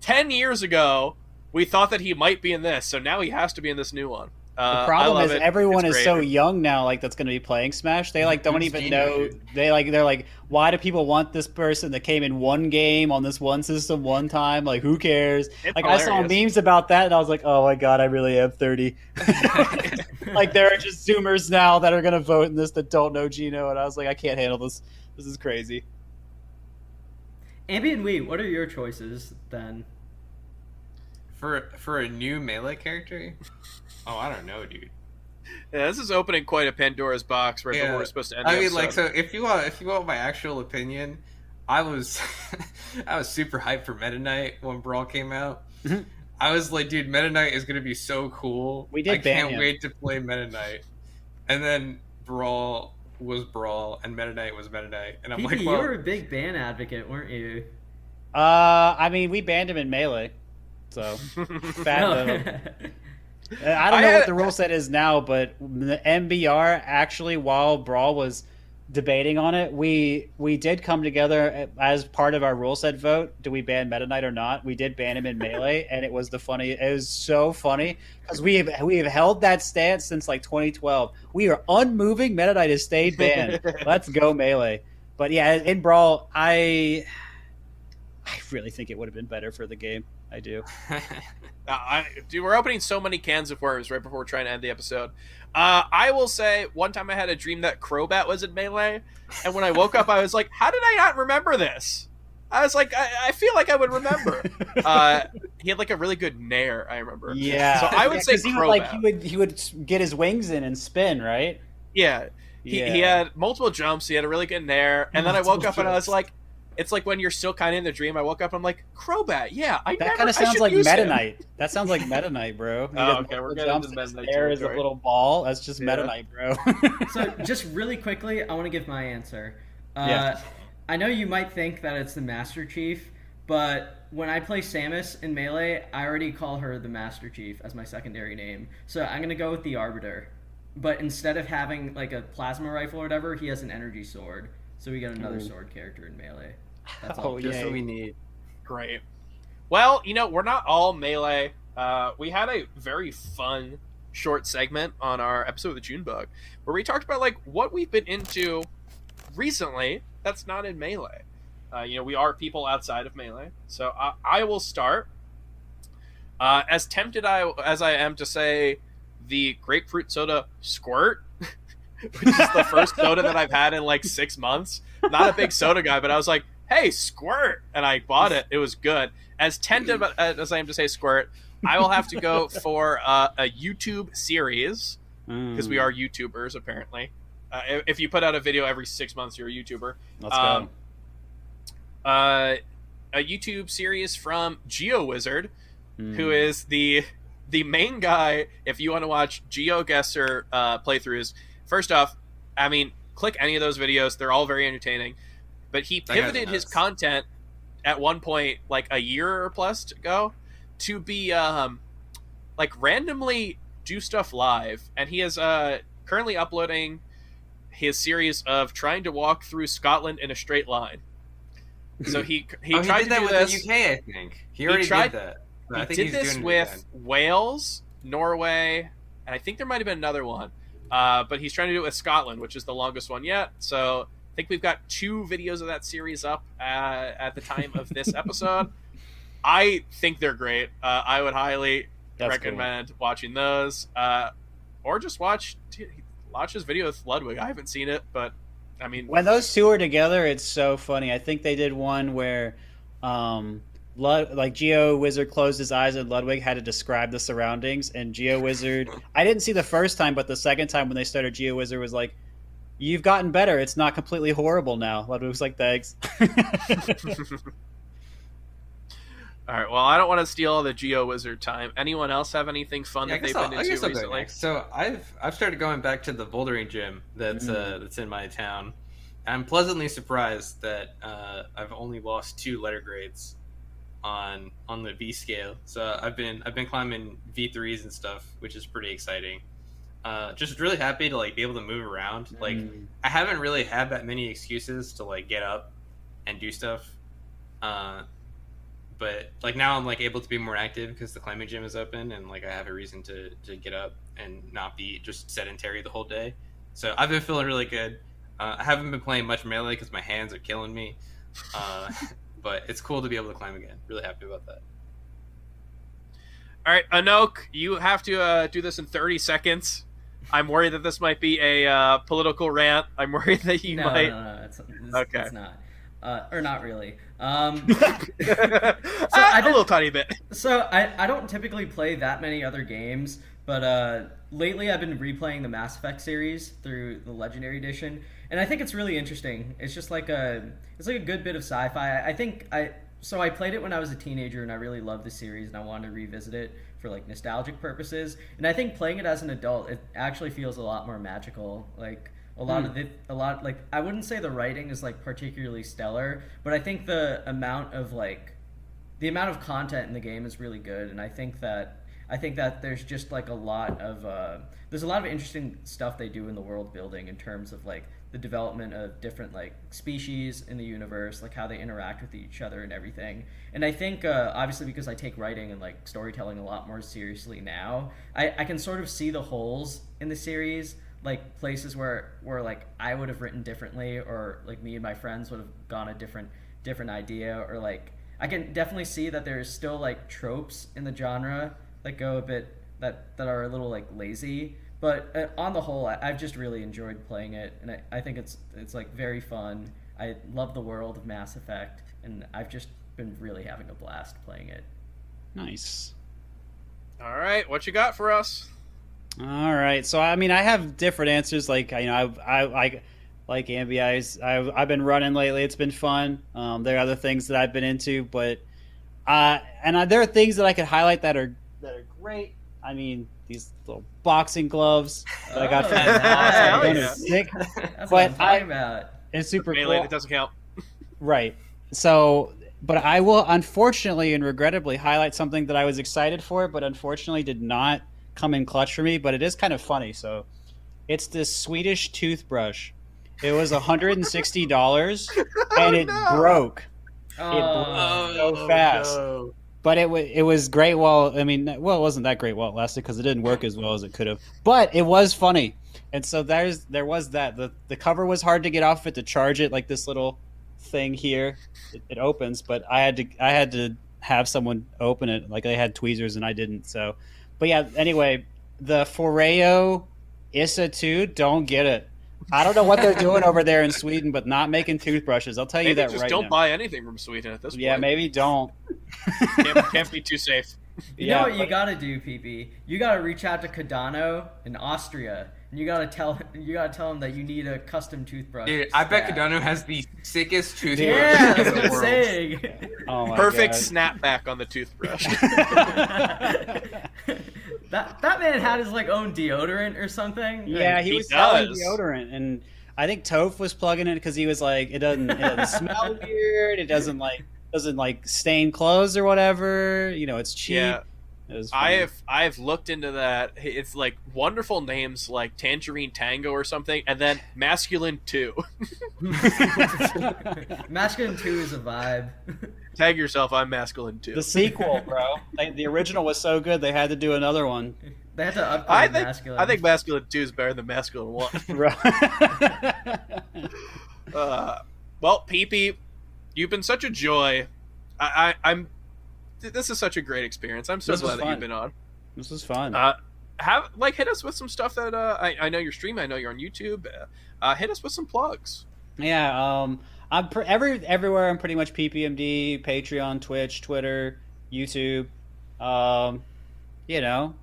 10 years ago, we thought that he might be in this, so now he has to be in this new one. Uh, The problem is it. everyone It's is so young now, like that's going to be playing Smash. They like don't Who's even Geno, know. They like they're like, why do people want this person that came in one game on this one system one time? Like, who cares? It's like I saw memes about that, and I was like, oh my god, I really am thirty. like there are just Zoomers now that are going to vote in this that don't know Geno, and I was like, I can't handle this. This is crazy. Ambient Wii, what are your choices then? for for a new melee character. Oh, I don't know, dude. Yeah, this is opening quite a Pandora's box right Yeah. before we're supposed to end. I the mean, like, so if you want, if you want my actual opinion, I was, I was super hyped for Meta Knight when Brawl came out. Mhm. I was like, dude, Meta Knight is gonna be so cool. We did I ban can't him. wait to play Meta Knight. And then Brawl was Brawl, and Meta Knight was Meta Knight, and I'm PP, like, you were a big ban advocate, weren't you? Uh, I mean, we banned him in melee, so bad though. Uh, I don't I know had- what the rule set is now, but the MBR actually, while Brawl was debating on it, we we did come together as part of our rule set vote. Do we ban Meta Knight or not? We did ban him in melee, and it was the funny. It was so funny because we have we have held that stance since like 2012. We are unmoving. Meta Knight has stayed banned. Let's go melee. But yeah, in Brawl, I I really think it would have been better for the game. I do. Uh, I, dude, we're opening so many cans of worms right before trying to end the episode. Uh, I will say, one time I had a dream that Crobat was in melee, and when I woke up, I was like, "How did I not remember this?" I was like, "I, I feel like I would remember." Uh, he had like a really good nair. I remember. Yeah. So I would Yeah, say 'cause he would like he would he would get his wings in and spin, right? Yeah. He, he had multiple jumps. He had a really good nair, and then I woke Multiple up and I was like, "It's like when you're still kind of in the dream." I woke up, I'm like, "Crobat, yeah, I that kind of sounds like use Meta him." Knight. That sounds like Meta Knight, bro. He Oh, okay, we're getting into his Meta Knight hair is a little ball. That's just Meta Yeah. Knight, bro. so just really quickly, I want to give my answer. Uh, Yeah. I know you might think that it's the Master Chief, but when I play Samus in Melee, I already call her the Master Chief as my secondary name. So I'm gonna go with the Arbiter. But instead of having like a plasma rifle or whatever, he has an energy sword. So we get another Ooh. sword character in Melee. That's all. oh just what we need. Great. Well, you know, we're not all melee. Uh, we had a very fun short segment on our episode of the June Bug where we talked about like what we've been into recently that's not in melee. Uh, you know, we are people outside of melee, so I, I will start. Uh, as tempted I as I am to say, the grapefruit soda squirt, which is the first soda that I've had in like six months. Not a big soda guy, but I was like, "Hey, squirt!" and I bought it. It was good. As tempted as I am to say squirt, I will have to go for uh, a YouTube series because we Mm, are YouTubers apparently. Uh, if- you put out a video every six months, you're a YouTuber. Let's Um, uh, a YouTube series from GeoWizard, go. who Mm. is the the main guy. If you want to watch GeoGuessr uh, playthroughs, first off, I mean, click any of those videos; they're all very entertaining. But he pivoted his content at one point, like a year or plus ago, to be um, like randomly do stuff live, and he is uh, currently uploading his series of trying to walk through Scotland in a straight line. So he he oh, he tried did to that do with this. the UK, I think. He already tried- did that. But He I think did this with. Wales, Norway, and I think there might have been another one. Uh, but he's trying to do it with Scotland, which is the longest one yet. So think we've got two videos of that series up uh, at the time of this episode. I think they're great. Uh, I would highly That's cool. recommend watching those, uh, or just watch watch his video with Ludwig. I haven't seen it, but I mean, When those two are together, it's so funny. I think they did one where, um, Lud- like Geo Wizard closed his eyes and Ludwig had to describe the surroundings. And Geo Wizard, I didn't see the first time, but the second time when they started, Geo Wizard was like, "You've gotten better. It's not completely horrible now." Ludwig was like, "Thanks." all right. Well, I don't want to steal all the Geo Wizard time. Anyone else have anything fun Yeah, that they've I'll, been I into guess I'll recently? So I've I've started going back to the bouldering gym that's Mm. uh, that's in my town. I'm pleasantly surprised that uh, I've only lost two letter grades on on the V scale. So I've been I've been climbing V threes and stuff, which is pretty exciting. Uh, just really happy to like be able to move around. Like Mm. I haven't really had that many excuses to like get up and do stuff. Uh, but like now I'm like able to be more active because the climbing gym is open and like I have a reason to to get up and not be just sedentary the whole day. So I've been feeling really good. Uh, I haven't been playing much melee because my hands are killing me. Uh, but it's cool to be able to climb again. Really happy about that. All right, Anokh, you have to uh, do this in 30 seconds. I'm worried that this might be a uh, political rant. I'm worried that you no, might. no, no, it's, it's, Okay. it's not. Uh, or not really. Um, Ah, I a little tiny bit. So I, I don't typically play that many other games, but uh, lately I've been replaying the Mass Effect series through the Legendary Edition, and I think it's really interesting. It's just like a it's like a good bit of sci-fi. I think I so I played it when I was a teenager, and I really loved the series, and I wanted to revisit it for like nostalgic purposes. And I think playing it as an adult, it actually feels a lot more magical. Like a lot of the a lot like I wouldn't say the writing is like particularly stellar, but I think the amount of like the amount of content in the game is really good, and I think that I think that there's just like a lot of uh, there's a lot of interesting stuff they do in the world building in terms of like the development of different like species in the universe, like how they interact with each other and everything. And I think uh, obviously because I take writing and like storytelling a lot more seriously now, I, I can sort of see the holes in the series like places where where like I would have written differently or like me and my friends would have gone a different different idea or like I can definitely see that there's still like tropes in the genre that go a bit that that are a little like lazy but uh, on the whole I, I've just really enjoyed playing it and I, I think it's it's like very fun I love the world of Mass Effect and I've just been really having a blast playing it Nice. All right, what you got for us? All right. So I mean, I have different answers. Like you know, I I like like Ambi. I, I've I've been running lately. It's been fun. Um, there are other things that I've been into, but uh, and I, there are things that I could highlight that are that are great. I mean, these little boxing gloves that I got Oh, from yeah. Hell yeah. sick that's But I'm I- talking about and super Melee, cool. that doesn't count. Right. So, but I will unfortunately and regrettably highlight something that I was excited for, but unfortunately did not come in clutch for me. But it is kind of funny. So, it's this Swedish toothbrush. It was $160 and it Oh, no. broke. Oh, so fast. Oh, But it it was great. While I mean, well, it wasn't that great while it lasted because it didn't work as well as it could have. But it was funny, and so there's there was that the the cover was hard to get off it to charge it like this little thing here. It, it opens, but I had to I had to have someone open it. Like they had tweezers and I didn't. So, but yeah. Anyway, the Foreo Issa two don't get it. I don't know what they're doing over there in Sweden, but not making toothbrushes. I'll tell you Maybe that just right don't now. buy anything from Sweden at this point. yeah, maybe don't. can't, can't be too safe. You Yeah, know what you gotta do, PP? You gotta reach out to Cardano in Austria, and you gotta tell you gotta tell him that you need a custom toothbrush. Dude, I bet stat. Cardano has the sickest toothbrush Yeah, in that's the what I'm world. saying. Oh my Perfect God. snapback on the toothbrush. that that man had his like own deodorant or something. Yeah, he, He was selling does. deodorant, and I think Toph was plugging it because he was like, it doesn't, it doesn't smell weird. It doesn't like doesn't like stain clothes or whatever. You know, it's cheap. yeah, It I've I have looked into that. It's like wonderful names like Tangerine Tango or something, and then Masculine Two. Masculine two is a vibe. Tag yourself. I'm Masculine too. the sequel, bro. Like, the original was so good they had to do another one. They had to upgrade I think masculine. I think Masculine Two is better than Masculine One. Uh, well, PP, you've been such a joy. I, I, I'm. This is such a great experience. I'm so This glad that you've been on. this is fun. Uh, have like hit us with some stuff that uh, I, I know you're streaming. I know you're on YouTube. Uh, uh, hit us with some plugs. Yeah, um, I'm pre- every everywhere. I'm pretty much PPMD, Patreon, Twitch, Twitter, YouTube. Um, you know,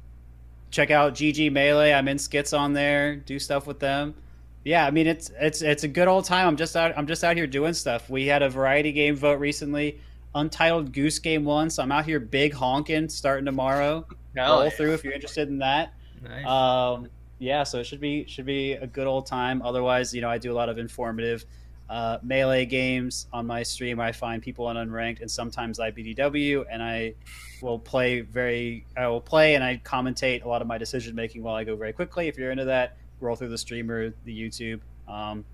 check out GG Melee. I'm in skits on there. Do stuff with them. Yeah, I mean it's it's it's a good old time. I'm just out. I'm just out here doing stuff. We had a variety game vote recently. Untitled Goose Game won, so I'm out here big honking starting tomorrow. Hell Roll yeah. through if you're interested in that. Nice. Um, yeah, so it should be should be a good old time. Otherwise, you know, I do a lot of informative uh, melee games on my stream. I find people on unranked, and sometimes IBDW, and I will play very. I will play and I commentate a lot of my decision making while I go very quickly. If you're into that, roll through the streamer, the YouTube. Um,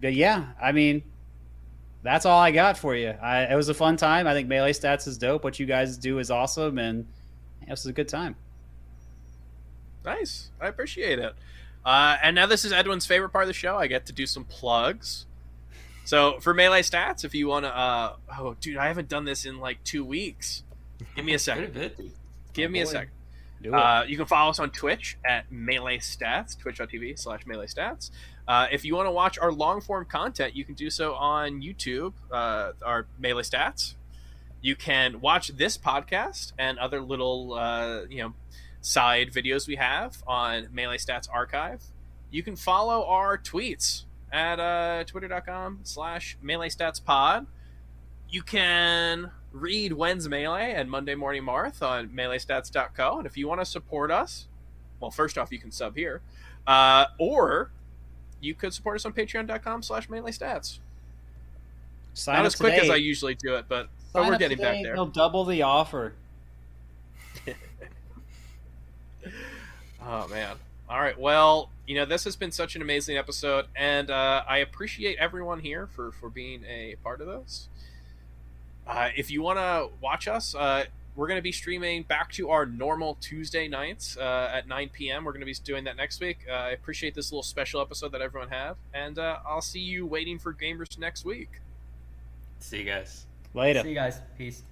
but yeah, I mean, that's all I got for you. I, it was a fun time. I think melee stats is dope. What you guys do is awesome, and yeah, this is a good time. Nice. I appreciate it. Uh, and now this is Edwin's favorite part of the show. I get to do some plugs. So for melee stats, if you want to, uh, oh dude, I haven't done this in like two weeks. Give me a Good second. bit. Give me a second. Uh, you can follow us on Twitch at Melee Stats, twitch.tv slash Melee Stats. Uh, if you want to watch our long form content, you can do so on YouTube, uh, our Melee Stats. You can watch this podcast and other little, uh, you know, side videos we have on Melee Stats Archive. You can follow our tweets at uh, twitter.com slash Melee Stats Pod. You can read When's Melee and Monday Morning Marth on MeleeStats.co. And if you want to support us, well, first off, you can sub here. Uh, or you could support us on patreon.com slash Melee Stats. Sign Not as quick as I usually do it, but, but we're getting today back there. They'll double the offer. Oh man. All right. Well, you know, this has been such an amazing episode, and uh, I appreciate everyone here for for being a part of this. Uh, if you want to watch us, uh, we're going to be streaming back to our normal Tuesday nights uh, at 9 p.m. We're going to be doing that next week. Uh, I appreciate this little special episode that everyone had, and uh, I'll see you waiting for gamers next week. See you guys. Later. See you guys. Peace.